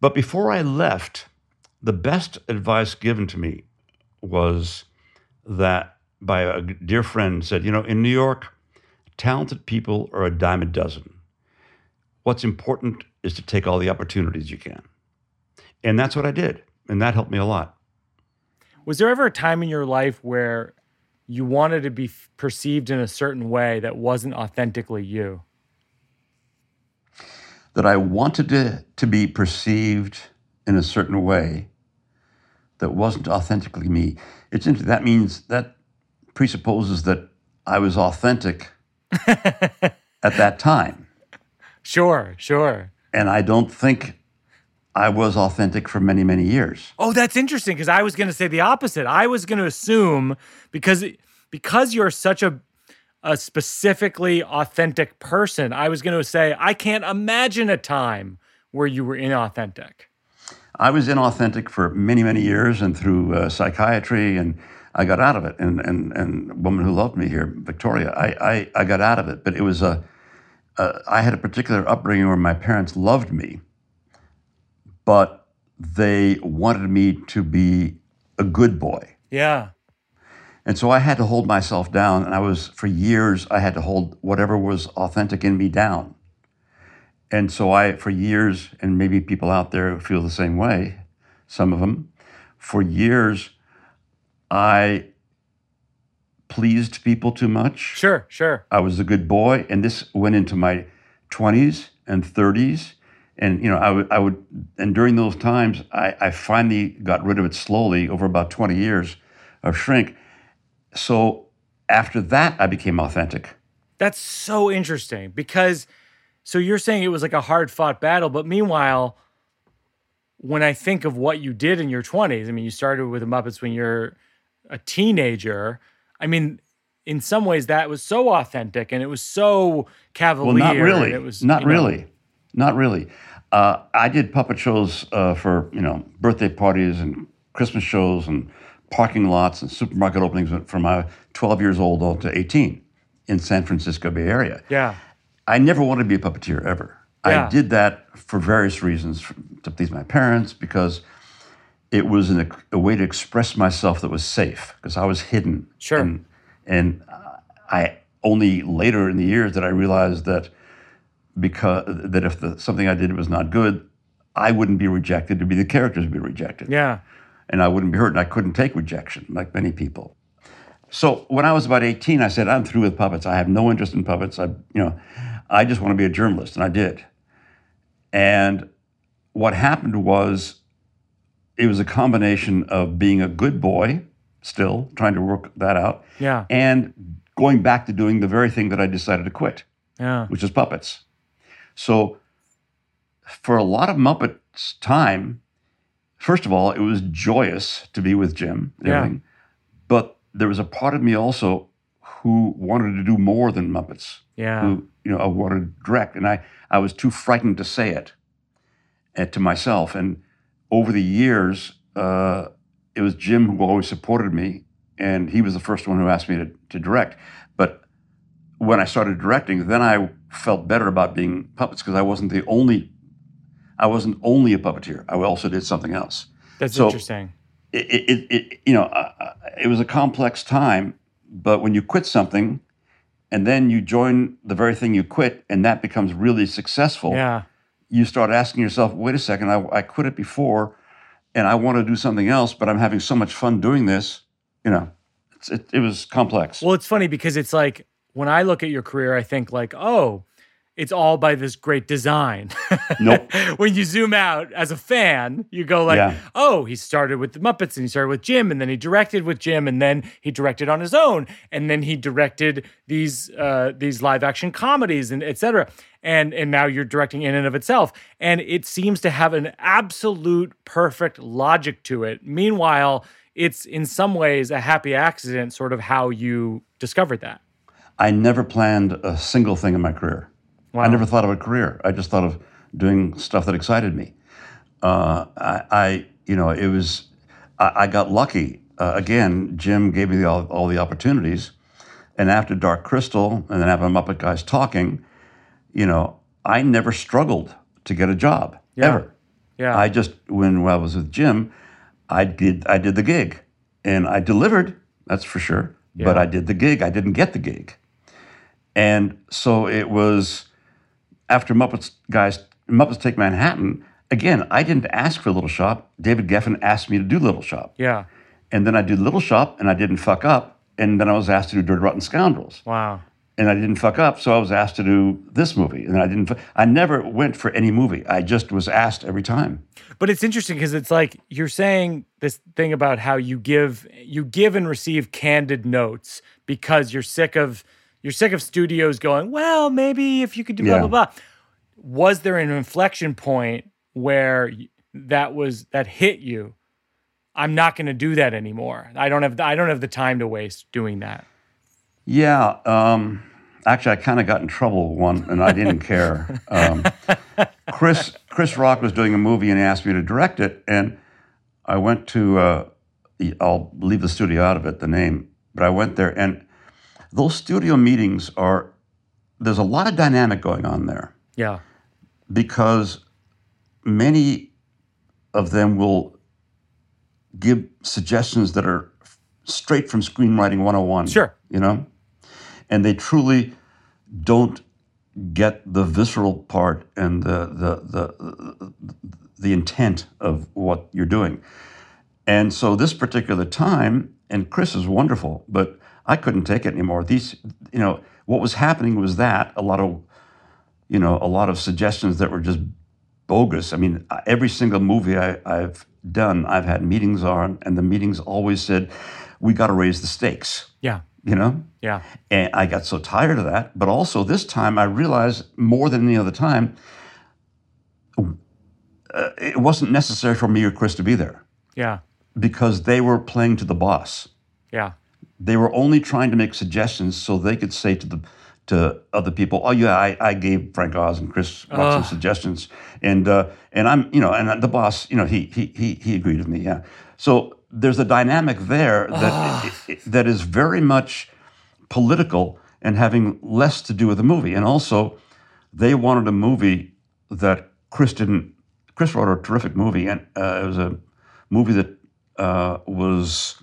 But before I left, the best advice given to me was that by a dear friend said, you know, in New York, talented people are a dime a dozen. What's important is to take all the opportunities you can. And that's what I did. And that helped me a lot. Was there ever a time in your life where you wanted to be f- perceived in a certain way that wasn't authentically you? That I wanted to, to be perceived in a certain way that wasn't authentically me. It's interesting. That means that presupposes that I was authentic at that time. Sure, sure. And I don't think I was authentic for many, many years. Oh, that's interesting because I was going to say the opposite. I was going to assume because because you're such a a specifically authentic person, I was going to say I can't imagine a time where you were inauthentic. I was inauthentic for many, many years, and through uh, psychiatry, and I got out of it. And and and a woman who loved me here, Victoria, I I, I got out of it. But it was a, a I had a particular upbringing where my parents loved me, but they wanted me to be a good boy. Yeah. And so I had to hold myself down, and I was for years I had to hold whatever was authentic in me down. And so I, for years, and maybe people out there feel the same way, some of them, for years, I pleased people too much. Sure, sure. I was a good boy, and this went into my 20s and 30s. And you know, I would, I would, and during those times, I, I finally got rid of it slowly over about 20 years of shrink. So after that, I became authentic. That's so interesting because so you're saying it was like a hard fought battle, but meanwhile, when I think of what you did in your 20s, I mean, you started with the Muppets when you're a teenager. I mean, in some ways, that was so authentic and it was so cavalier. Well, not really. It was not you know, really. Not really. Uh, I did puppet shows uh, for you know birthday parties and Christmas shows and parking lots and supermarket openings from my 12 years old to 18 in San Francisco Bay Area. Yeah. I never wanted to be a puppeteer ever. Yeah. I did that for various reasons to please my parents because it was an, a way to express myself that was safe because I was hidden. Sure. And, and I only later in the years that I realized that because that if the, something I did was not good, I wouldn't be rejected. To be the characters would be rejected Yeah. and I wouldn't be hurt, and I couldn't take rejection like many people. So when I was about 18, I said, I'm through with puppets. I have no interest in puppets. I, you know, I just want to be a journalist, and I did. And what happened was, it was a combination of being a good boy, still trying to work that out, Yeah. and going back to doing the very thing that I decided to quit Yeah. which is puppets. So for a lot of Muppets time, first of all, it was joyous to be with Jim Yeah. But there was a part of me also who wanted to do more than Muppets. Yeah. Who, you know, I wanted to direct. And I, I was too frightened to say it uh, to myself. And over the years, uh, it was Jim who always supported me. And he was the first one who asked me to, to direct. But when I started directing, then I felt better about being puppets because I wasn't the only, I wasn't only a puppeteer. I also did something else. That's So- interesting. It, it, it you know, uh, it was a complex time. But when you quit something, and then you join the very thing you quit, and that becomes really successful, Yeah. you start asking yourself, "Wait a second, I, I quit it before, and I want to do something else, but I'm having so much fun doing this." You know, it's, it, it was complex. Well, it's funny because it's like when I look at your career, I think like, oh, it's all by this great design. Nope. when you zoom out as a fan, you go like, Yeah. oh, he started with the Muppets and he started with Jim and then he directed with Jim and then he directed on his own and then he directed these uh, these live action comedies and etc. And and now you're directing in and of itself, and it seems to have an absolute perfect logic to it. Meanwhile, it's in some ways a happy accident, sort of how you discovered that. I never planned a single thing in my career. I never thought of a career. I just thought of doing stuff that excited me. Uh, I, I, you know, it was. I, I got lucky. Uh, again, Jim gave me the, all, all the opportunities, and after Dark Crystal, and then after Muppet Guys talking, you know, I never struggled to get a job Yeah. ever. Yeah. I just when I was with Jim, I did I did the gig, and I delivered. That's for sure. Yeah. But I did the gig. I didn't get the gig, and so it was after Muppets guys Muppets Take Manhattan. Again, I didn't ask for Little Shop. David Geffen asked me to do Little Shop, yeah. and then I did Little Shop, and I didn't fuck up. And then I was asked to do Dirty Rotten Scoundrels, Wow. and I didn't fuck up. So I was asked to do this movie, and I didn't. I never went for any movie. I just was asked every time. But it's interesting because it's like you're saying this thing about how you give you give and receive candid notes because you're sick of you're sick of studios going, well, maybe if you could do blah Yeah. blah blah. Was there an inflection point where that was that hit you? I'm not going to do that anymore. I don't have I don't have the time to waste doing that. Yeah. Um, actually, I kind of got in trouble one, and I didn't care. Um, Chris Chris Rock was doing a movie, and he asked me to direct it, and I went to. Uh, I'll leave the studio out of it, the name, but I went there, and those studio meetings are. There's a lot of dynamic going on there Yeah. because many of them will give suggestions that are straight from screenwriting 101 Sure. you know and they truly don't get the visceral part and the the the, the intent of what you're doing and so this particular time and chris is wonderful but i couldn't take it anymore these you know what was happening was that a lot of you know a lot of suggestions that were just bogus i mean every single movie I, i've done i've had meetings on and the meetings always said we got to raise the stakes Yeah. you know Yeah. and I got so tired of that. But also this time, I realized more than any other time, uh, it wasn't necessary for me or Chris to be there Yeah. because they were playing to the boss. Yeah. They were only trying to make suggestions so they could say to the to other people, "Oh yeah, I, I gave Frank Oz and Chris Rock some suggestions, and uh, and I'm you know, and the boss, you know, he he he he agreed with me, yeah." So there's a dynamic there that that is very much political and having less to do with the movie. And also, they wanted a movie that Chris didn't. Chris wrote a terrific movie, and uh, it was a movie that uh, was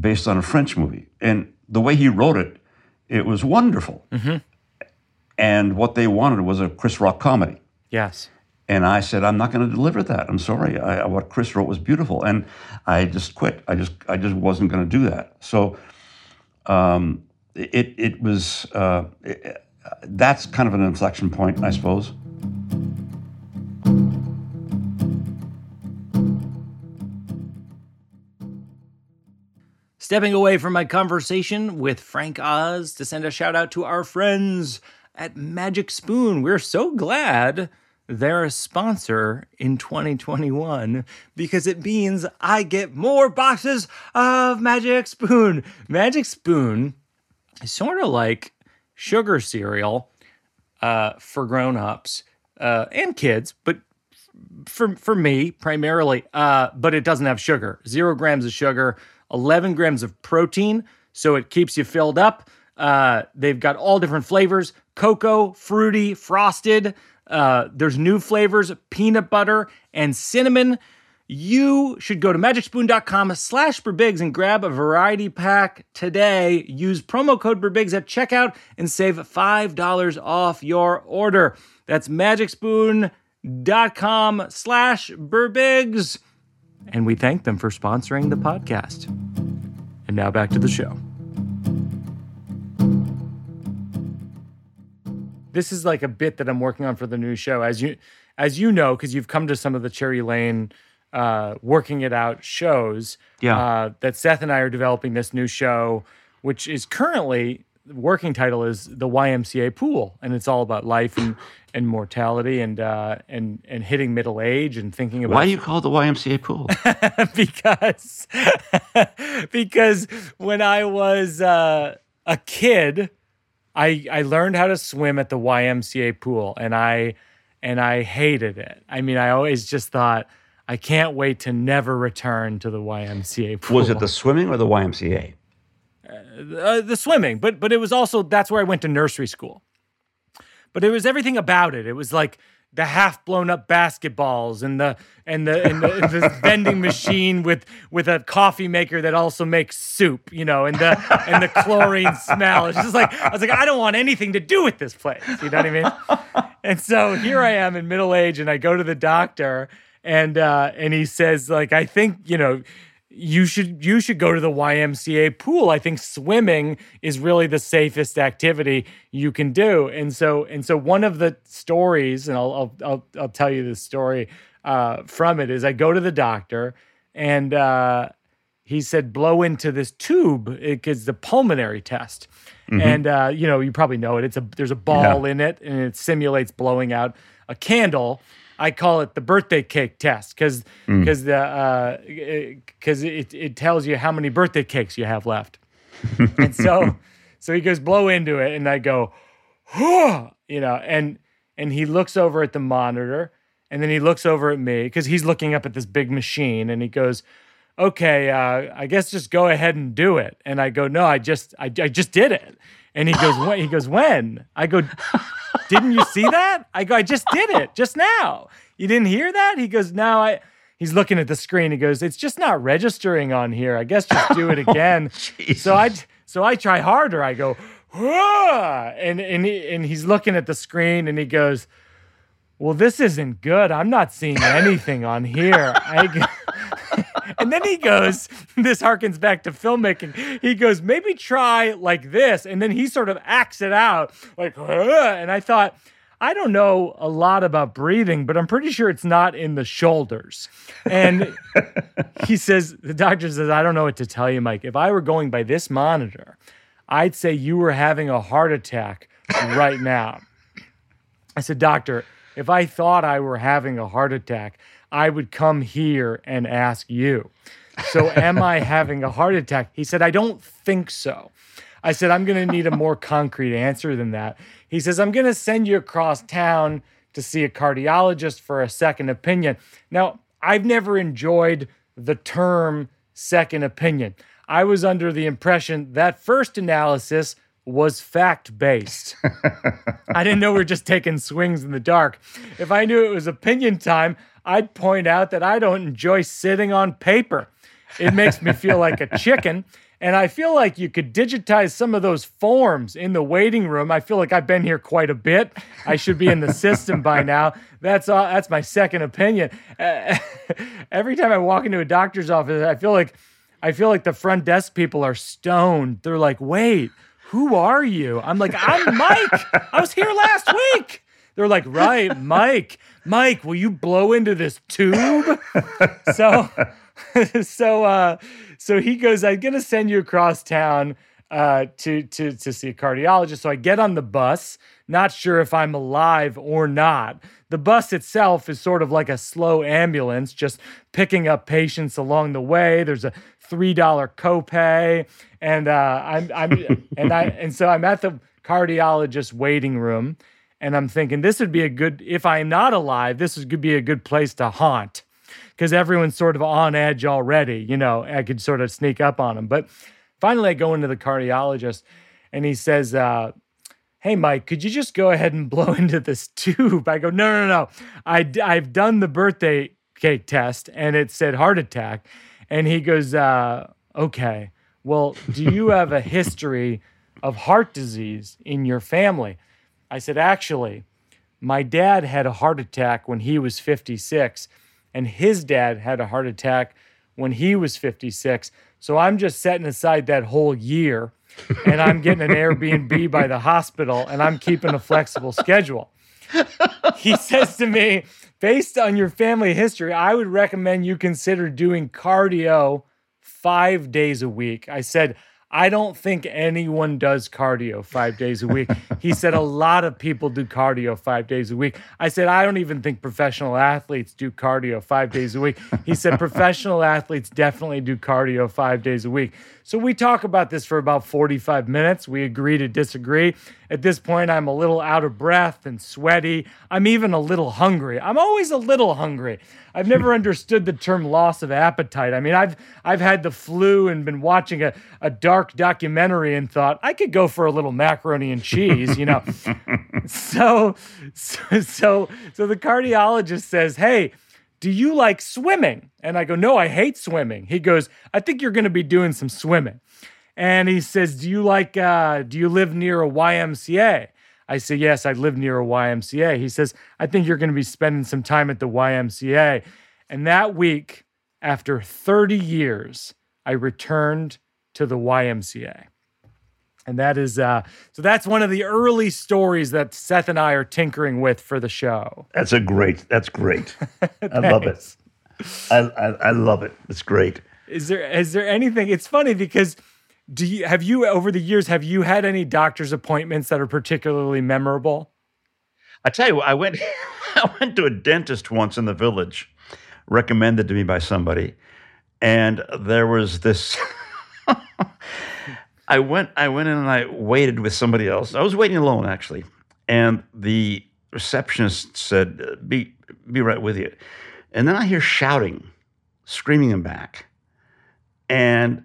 based on a French movie. And the way he wrote it, it was wonderful. And what they wanted was a Chris Rock comedy. Yes. And I said, I'm not going to deliver that. I'm sorry. I, what Chris wrote was beautiful, and I just quit. I just, I just wasn't going to do that. So, um, it, it was. Uh, it, that's kind of an inflection point, I suppose. Stepping away from my conversation with Frank Oz to send a shout out to our friends at Magic Spoon. We're so glad they're a sponsor in 2021 because it means I get more boxes of Magic Spoon. Magic Spoon is sort of like sugar cereal uh, for grown-ups uh, and kids, but for for me primarily. Uh, but it doesn't have sugar. Zero grams of sugar, eleven grams of protein, so it keeps you filled up. Uh, they've got all different flavors: cocoa, fruity, frosted. Uh, there's new flavors: peanut butter and cinnamon. You should go to magicspoon.com slash Birbigs and grab a variety pack today. Use promo code Birbigs at checkout and save $5 off your order. That's magicspoon.com slash Birbigs. And we thank them for sponsoring the podcast. And now back to the show. This is like a bit that I'm working on for the new show. As you as you know, because you've come to some of the Cherry Lane uh, working it out shows. Yeah. Uh, that Seth and I are developing this new show, which is currently the working title is the YMCA Pool, and it's all about life and and mortality and uh, and and hitting middle age and thinking about Why do you call the YMCA pool? because because when I was uh, a kid, I I learned how to swim at the YMCA pool, and I and I hated it. I mean, I always just thought I can't wait to never return to the YMCA pool. Was it the swimming or the YMCA? uh, the swimming, but but it was also that's where I went to nursery school. But it was everything about it. It was like the half blown up basketballs and the and the and the, the vending machine with with a coffee maker that also makes soup, you know, and the and the chlorine smell. It's just like I was like, I don't want anything to do with this place. You know what I mean? And so here I am in middle age, and I go to the doctor, and uh, and he says like, I think you know you should you should go to the YMCA pool. I think swimming is really the safest activity you can do. And so and so one of the stories, and I'll I'll I'll, I'll tell you this story uh, from it is I go to the doctor and uh, he said blow into this tube because the pulmonary test. And uh, you know you probably know it. It's a there's a ball in it and it simulates blowing out a candle. I call it the birthday cake test because because the because it, it tells you how many birthday cakes you have left. and so So he goes, blow into it. And I go, Whoa! you know, and and he looks over at the monitor and then he looks over at me because he's looking up at this big machine and he goes, okay, uh, I guess just go ahead and do it. And I go, no, I just, I, I just did it. And he goes, when? He goes, when? I go, didn't you see that? I go, I just did it just now. You didn't hear that? He goes, no, I. He's looking at the screen. He goes, it's just not registering on here. I guess just do it oh, again. so I, so I try harder. I go, Whoa! and and he, and he's looking at the screen and he goes, well, this isn't good. I'm not seeing anything on here. I, and then he goes, this harkens back to filmmaking. He goes, maybe try like this. And then he sort of acts it out like, and I thought, I don't know a lot about breathing, but I'm pretty sure it's not in the shoulders. And he says, the doctor says, I don't know what to tell you, Mike. If I were going by this monitor, I'd say you were having a heart attack right now. I said, Doctor, if I thought I were having a heart attack, I would come here and ask you. So, am I having a heart attack? He said, I don't think so. I said, I'm going to need a more concrete answer than that. He says, I'm going to send you across town to see a cardiologist for a second opinion. Now, I've never enjoyed the term second opinion. I was under the impression that first analysis was fact based. I didn't know we are just taking swings in the dark. If I knew it was opinion time, I'd point out that I don't enjoy sitting on paper. It makes me feel like a chicken. And I feel like you could digitize some of those forms in the waiting room. I feel like I've been here quite a bit. I should be in the system by now. That's all, that's my second opinion. Uh, every time I walk into a doctor's office, I feel like I feel like the front desk people are stoned. They're like, "Wait, who are you?" I'm like, "I'm Mike. I was here last week." They're like, "Right, Mike. Mike, will you blow into this tube?" so so uh so he goes, I'm gonna send you across town uh to to to see a cardiologist. So I get on the bus, not sure if I'm alive or not. The bus itself is sort of like a slow ambulance, just picking up patients along the way. There's a three dollar copay, and uh, I'm I'm and I and so I'm at the cardiologist waiting room, and I'm thinking this would be a good if I'm not alive, this would be a good place to haunt because everyone's sort of on edge already. You know, I could sort of sneak up on them. But finally, I go into the cardiologist, and he says. Uh, hey mike could you just go ahead and blow into this tube i go no no no I, i've done the birthday cake test and it said heart attack and he goes, uh, okay, well, do you have a history of heart disease in your family? I said, actually, my dad had a heart attack when he was 56, and his dad had a heart attack when he was 56. So I'm just setting aside that whole year and I'm getting an Airbnb by the hospital and I'm keeping a flexible schedule. He says to me, based on your family history, I would recommend you consider doing cardio five days a week. I said, I don't think anyone does cardio five days a week. he said a lot of people do cardio five days a week. I said, I don't even think professional athletes do cardio five days a week. He said, professional athletes definitely do cardio five days a week. So we talk about this for about 45 minutes. We agree to disagree. At this point, I'm a little out of breath and sweaty. I'm even a little hungry. I'm always a little hungry. I've never understood the term loss of appetite. I mean, I've I've had the flu and been watching a, a dark documentary and thought I could go for a little macaroni and cheese, you know. so, so so so the cardiologist says, "Hey, do you like swimming? And I go, No, I hate swimming. He goes, I think you're going to be doing some swimming. And he says, Do you like, uh, do you live near a YMCA? I say, Yes, I live near a YMCA. He says, I think you're going to be spending some time at the YMCA. And that week, after 30 years, I returned to the YMCA. And that is uh, so that's one of the early stories that Seth and I are tinkering with for the show. That's a great. That's great. I love it. I, I, I love it. It's great. Is there is there anything? It's funny because do you have you over the years have you had any doctor's appointments that are particularly memorable? I tell you, I went I went to a dentist once in the village, recommended to me by somebody, and there was this I went I went in and I waited with somebody else. I was waiting alone actually, and the receptionist said, uh, "Be be right with you," and then I hear shouting, screaming him back, and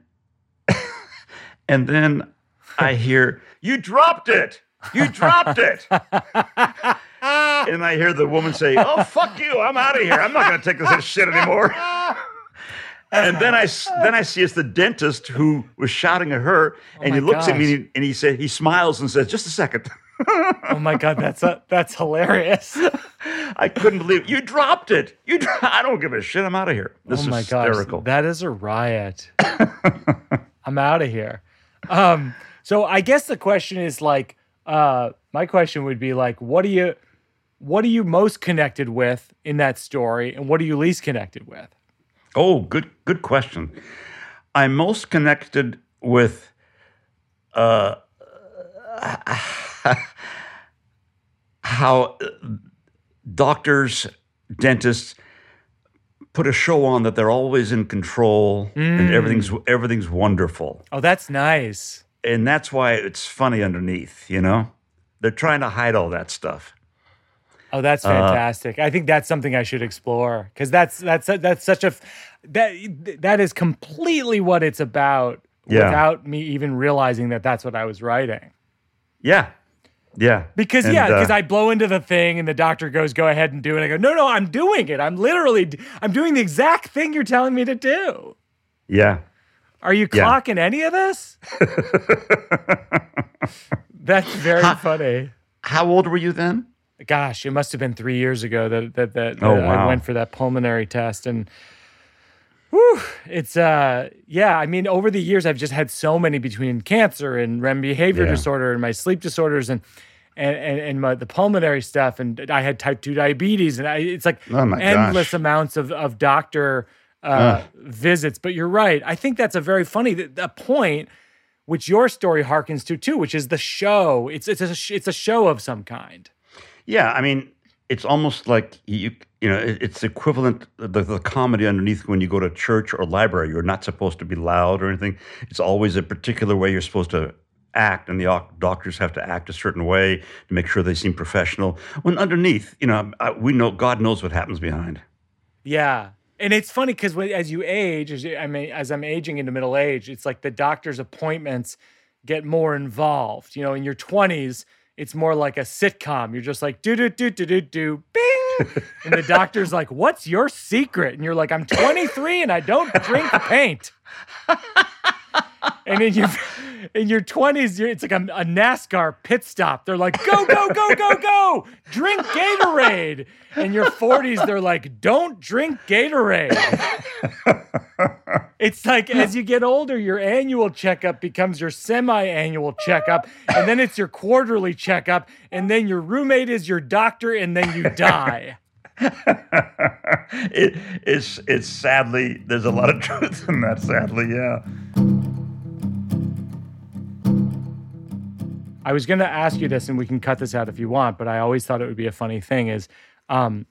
and then I hear, "You dropped it! You dropped it!" and I hear the woman say, "Oh fuck you! I'm out of here. I'm not going to take this shit anymore." and then I then I see it's the dentist who was shouting at her, and my he looks at me and he, and he said he smiles and says, "Just a second. Oh my god, that's a, that's hilarious. I couldn't believe it. you dropped it. You, dro- I don't give a shit. I'm out of here. This oh is my gosh, hysterical. that is a riot. I'm out of here. Um, so I guess the question is like, uh, my question would be like, what are you, what are you most connected with in that story, and what are you least connected with? Oh, good good question. I'm most connected with uh, how uh, doctors, dentists put a show on that they're always in control and everything's everything's wonderful. Oh, that's nice. and that's why it's funny underneath, you know? They're trying to hide all that stuff. Oh, that's Uh, fantastic. I think that's something I should explore because that's that's that's such a that that is completely what it's about Yeah. without me even realizing that that's what I was writing. Yeah. Yeah. Because And, yeah, because uh, I blow into the thing and the doctor goes, "Go ahead and do it." I go, "No, no, I'm doing it. I'm literally, I'm doing the exact thing you're telling me to do." Yeah. Are you Yeah. clocking any of this? That's very funny. How old were you then? Gosh, it must have been three years ago that that that, Oh, that I went for that pulmonary test, and whew, it's uh yeah. I mean, over the years, I've just had so many between cancer and REM behavior Yeah. disorder and my sleep disorders and. And, and, and my, the pulmonary stuff, and I had type 2 diabetes, and I, it's like Oh endless gosh. amounts of, of doctor uh, visits. But you're right. I think that's a very funny th- a point, which your story harkens to too, which is the show. It's it's a it's a show of some kind. Yeah. I mean, it's almost like you, you know it's equivalent, the, the comedy underneath when you go to church or library. You're not supposed to be loud or anything. It's always a particular way you're supposed to act, and the doctors have to act a certain way to make sure they seem professional. When underneath, you know, we know, God knows what happens behind. Yeah. And it's funny because as you age, as you, I mean, as I'm aging into middle age, it's like the doctor's appointments get more involved. You know, in your 20s, it's more like a sitcom. You're just like do do do do do do bing, and the doctor's like, "What's your secret?" And you're like, "I'm 23 and I don't drink paint." and then your in your 20s, you're, it's like a, a NASCAR pit stop. They're like, "Go go go go go, drink Gatorade." In your 40s, they're like, "Don't drink Gatorade." It's like as you get older, your annual checkup becomes your semi-annual checkup, and then it's your quarterly checkup, and then your roommate is your doctor, and then you die. it, it's it's sadly there's a lot of truth in that. Sadly, yeah. I was going to ask you this, and we can cut this out if you want, but I always thought it would be a funny thing. Is um,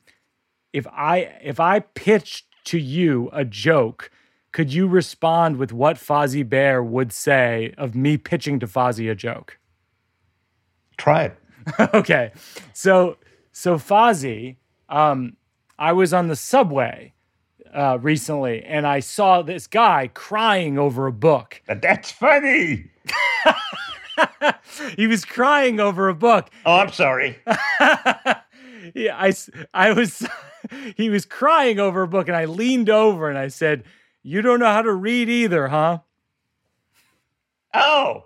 if I if I pitched to you a joke, could you respond with what Fozzie Bear would say of me pitching to Fozzie a joke? Try it. okay, so so Fozzie, um, I was on the subway uh, recently, and I saw this guy crying over a book. That's funny. He was crying over a book. Oh, I'm sorry. yeah, I, I was, he was crying over a book, and I leaned over and I said, "You don't know how to read either, huh?" Oh.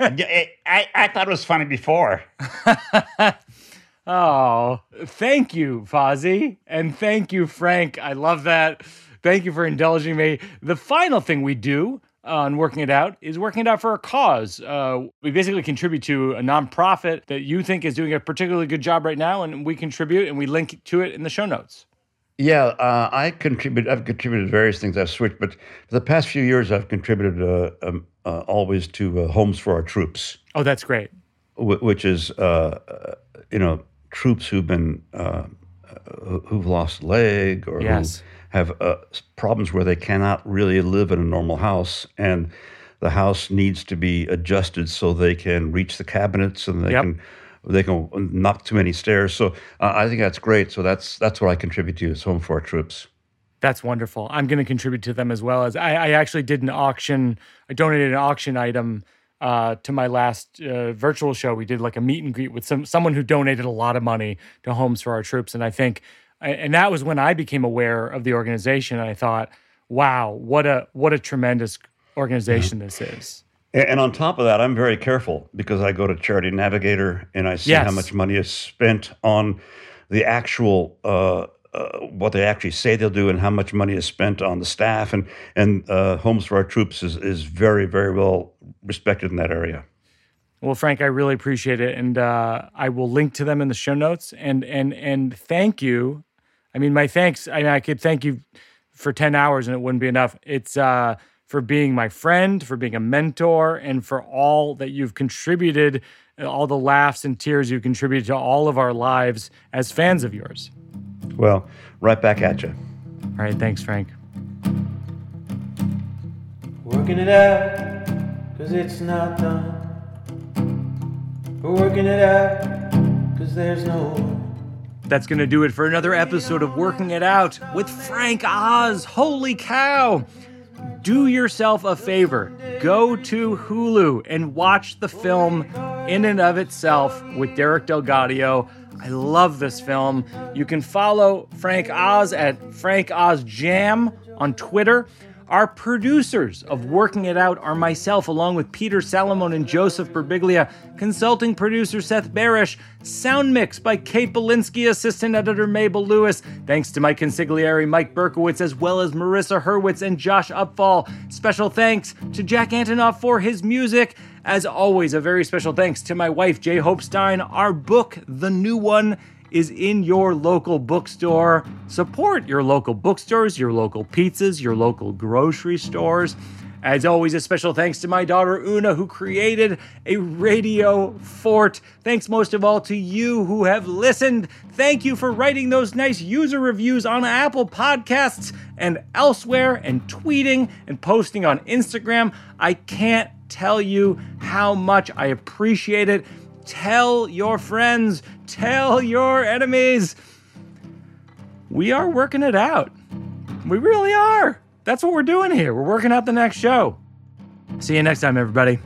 I, I thought it was funny before. Oh, thank you, Fozzie. And thank you, Frank. I love that. Thank you for indulging me. The final thing we do on Working It Out is working it out for a cause. Uh, we basically contribute to a nonprofit that you think is doing a particularly good job right now, and we contribute and we link to it in the show notes. Yeah, uh, I contribute. I've contributed various things. I've switched, but for the past few years, I've contributed uh, um, uh, always to uh, Homes for Our Troops, Oh, that's great. wh- which is uh, you know troops who've been who- who've lost a leg or Yes. who have uh, problems where they cannot really live in a normal house, and the house needs to be adjusted so they can reach the cabinets and they Yep. can they can not too many stairs. So uh, I think that's great. So that's that's what I contribute to is Home for Our Troops. That's wonderful. I'm going to contribute to them as well as I, I actually did an auction. I donated an auction item uh, to my last uh, virtual show. We did like a meet and greet with some someone who donated a lot of money to Homes for Our Troops, and I think, and that was when I became aware of the organization. And I thought, wow, what a what a tremendous organization this is. And, and on top of that, I'm very careful because I go to Charity Navigator and I see Yes. how much money is spent on the actual uh, uh, what they actually say they'll do and how much money is spent on the staff and and uh, Homes for Our Troops is is very very well respected in that area. Well, Frank, I really appreciate it, and uh, I will link to them in the show notes. And and and thank you. I mean, my thanks. I, mean, I could thank you for ten hours, and it wouldn't be enough. It's uh, for being my friend, for being a mentor, and for all that you've contributed, all the laughs and tears you've contributed to all of our lives as fans of yours. Well, right back at you. All right, thanks, Frank. Working it out, cause it's not done. We're working it out, cause there's no one. That's going to do it for another episode of Working It Out with Frank Oz. Holy cow! Do yourself a favor. Go to Hulu and watch the film in and of itself with Derek DelGaudio. I love this film. You can follow Frank Oz at Frank Oz Jam on Twitter. Our producers of Working It Out are myself, along with Peter Salamone and Joseph Birbiglia, consulting producer Seth Barrish, sound mix by Kate Belinsky, assistant editor Mabel Lewis. Thanks to Mike Consigliere, Mike Berkowitz, as well as Marissa Hurwitz and Josh Upfall. Special thanks to Jack Antonoff for his music. As always, a very special thanks to my wife, J. Hope Stein. Our book, The New One, is in your local bookstore. Support your local bookstores, your local pizzas, your local grocery stores. As always, a special thanks to my daughter Oona, who created a radio fort. Thanks most of all to you who have listened. Thank you for writing those nice user reviews on Apple Podcasts and elsewhere, and tweeting and posting on Instagram. I can't tell you how much I appreciate it. Tell your friends, tell your enemies. We are working it out. We really are. That's what we're doing here. We're working out the next show. See you next time, everybody.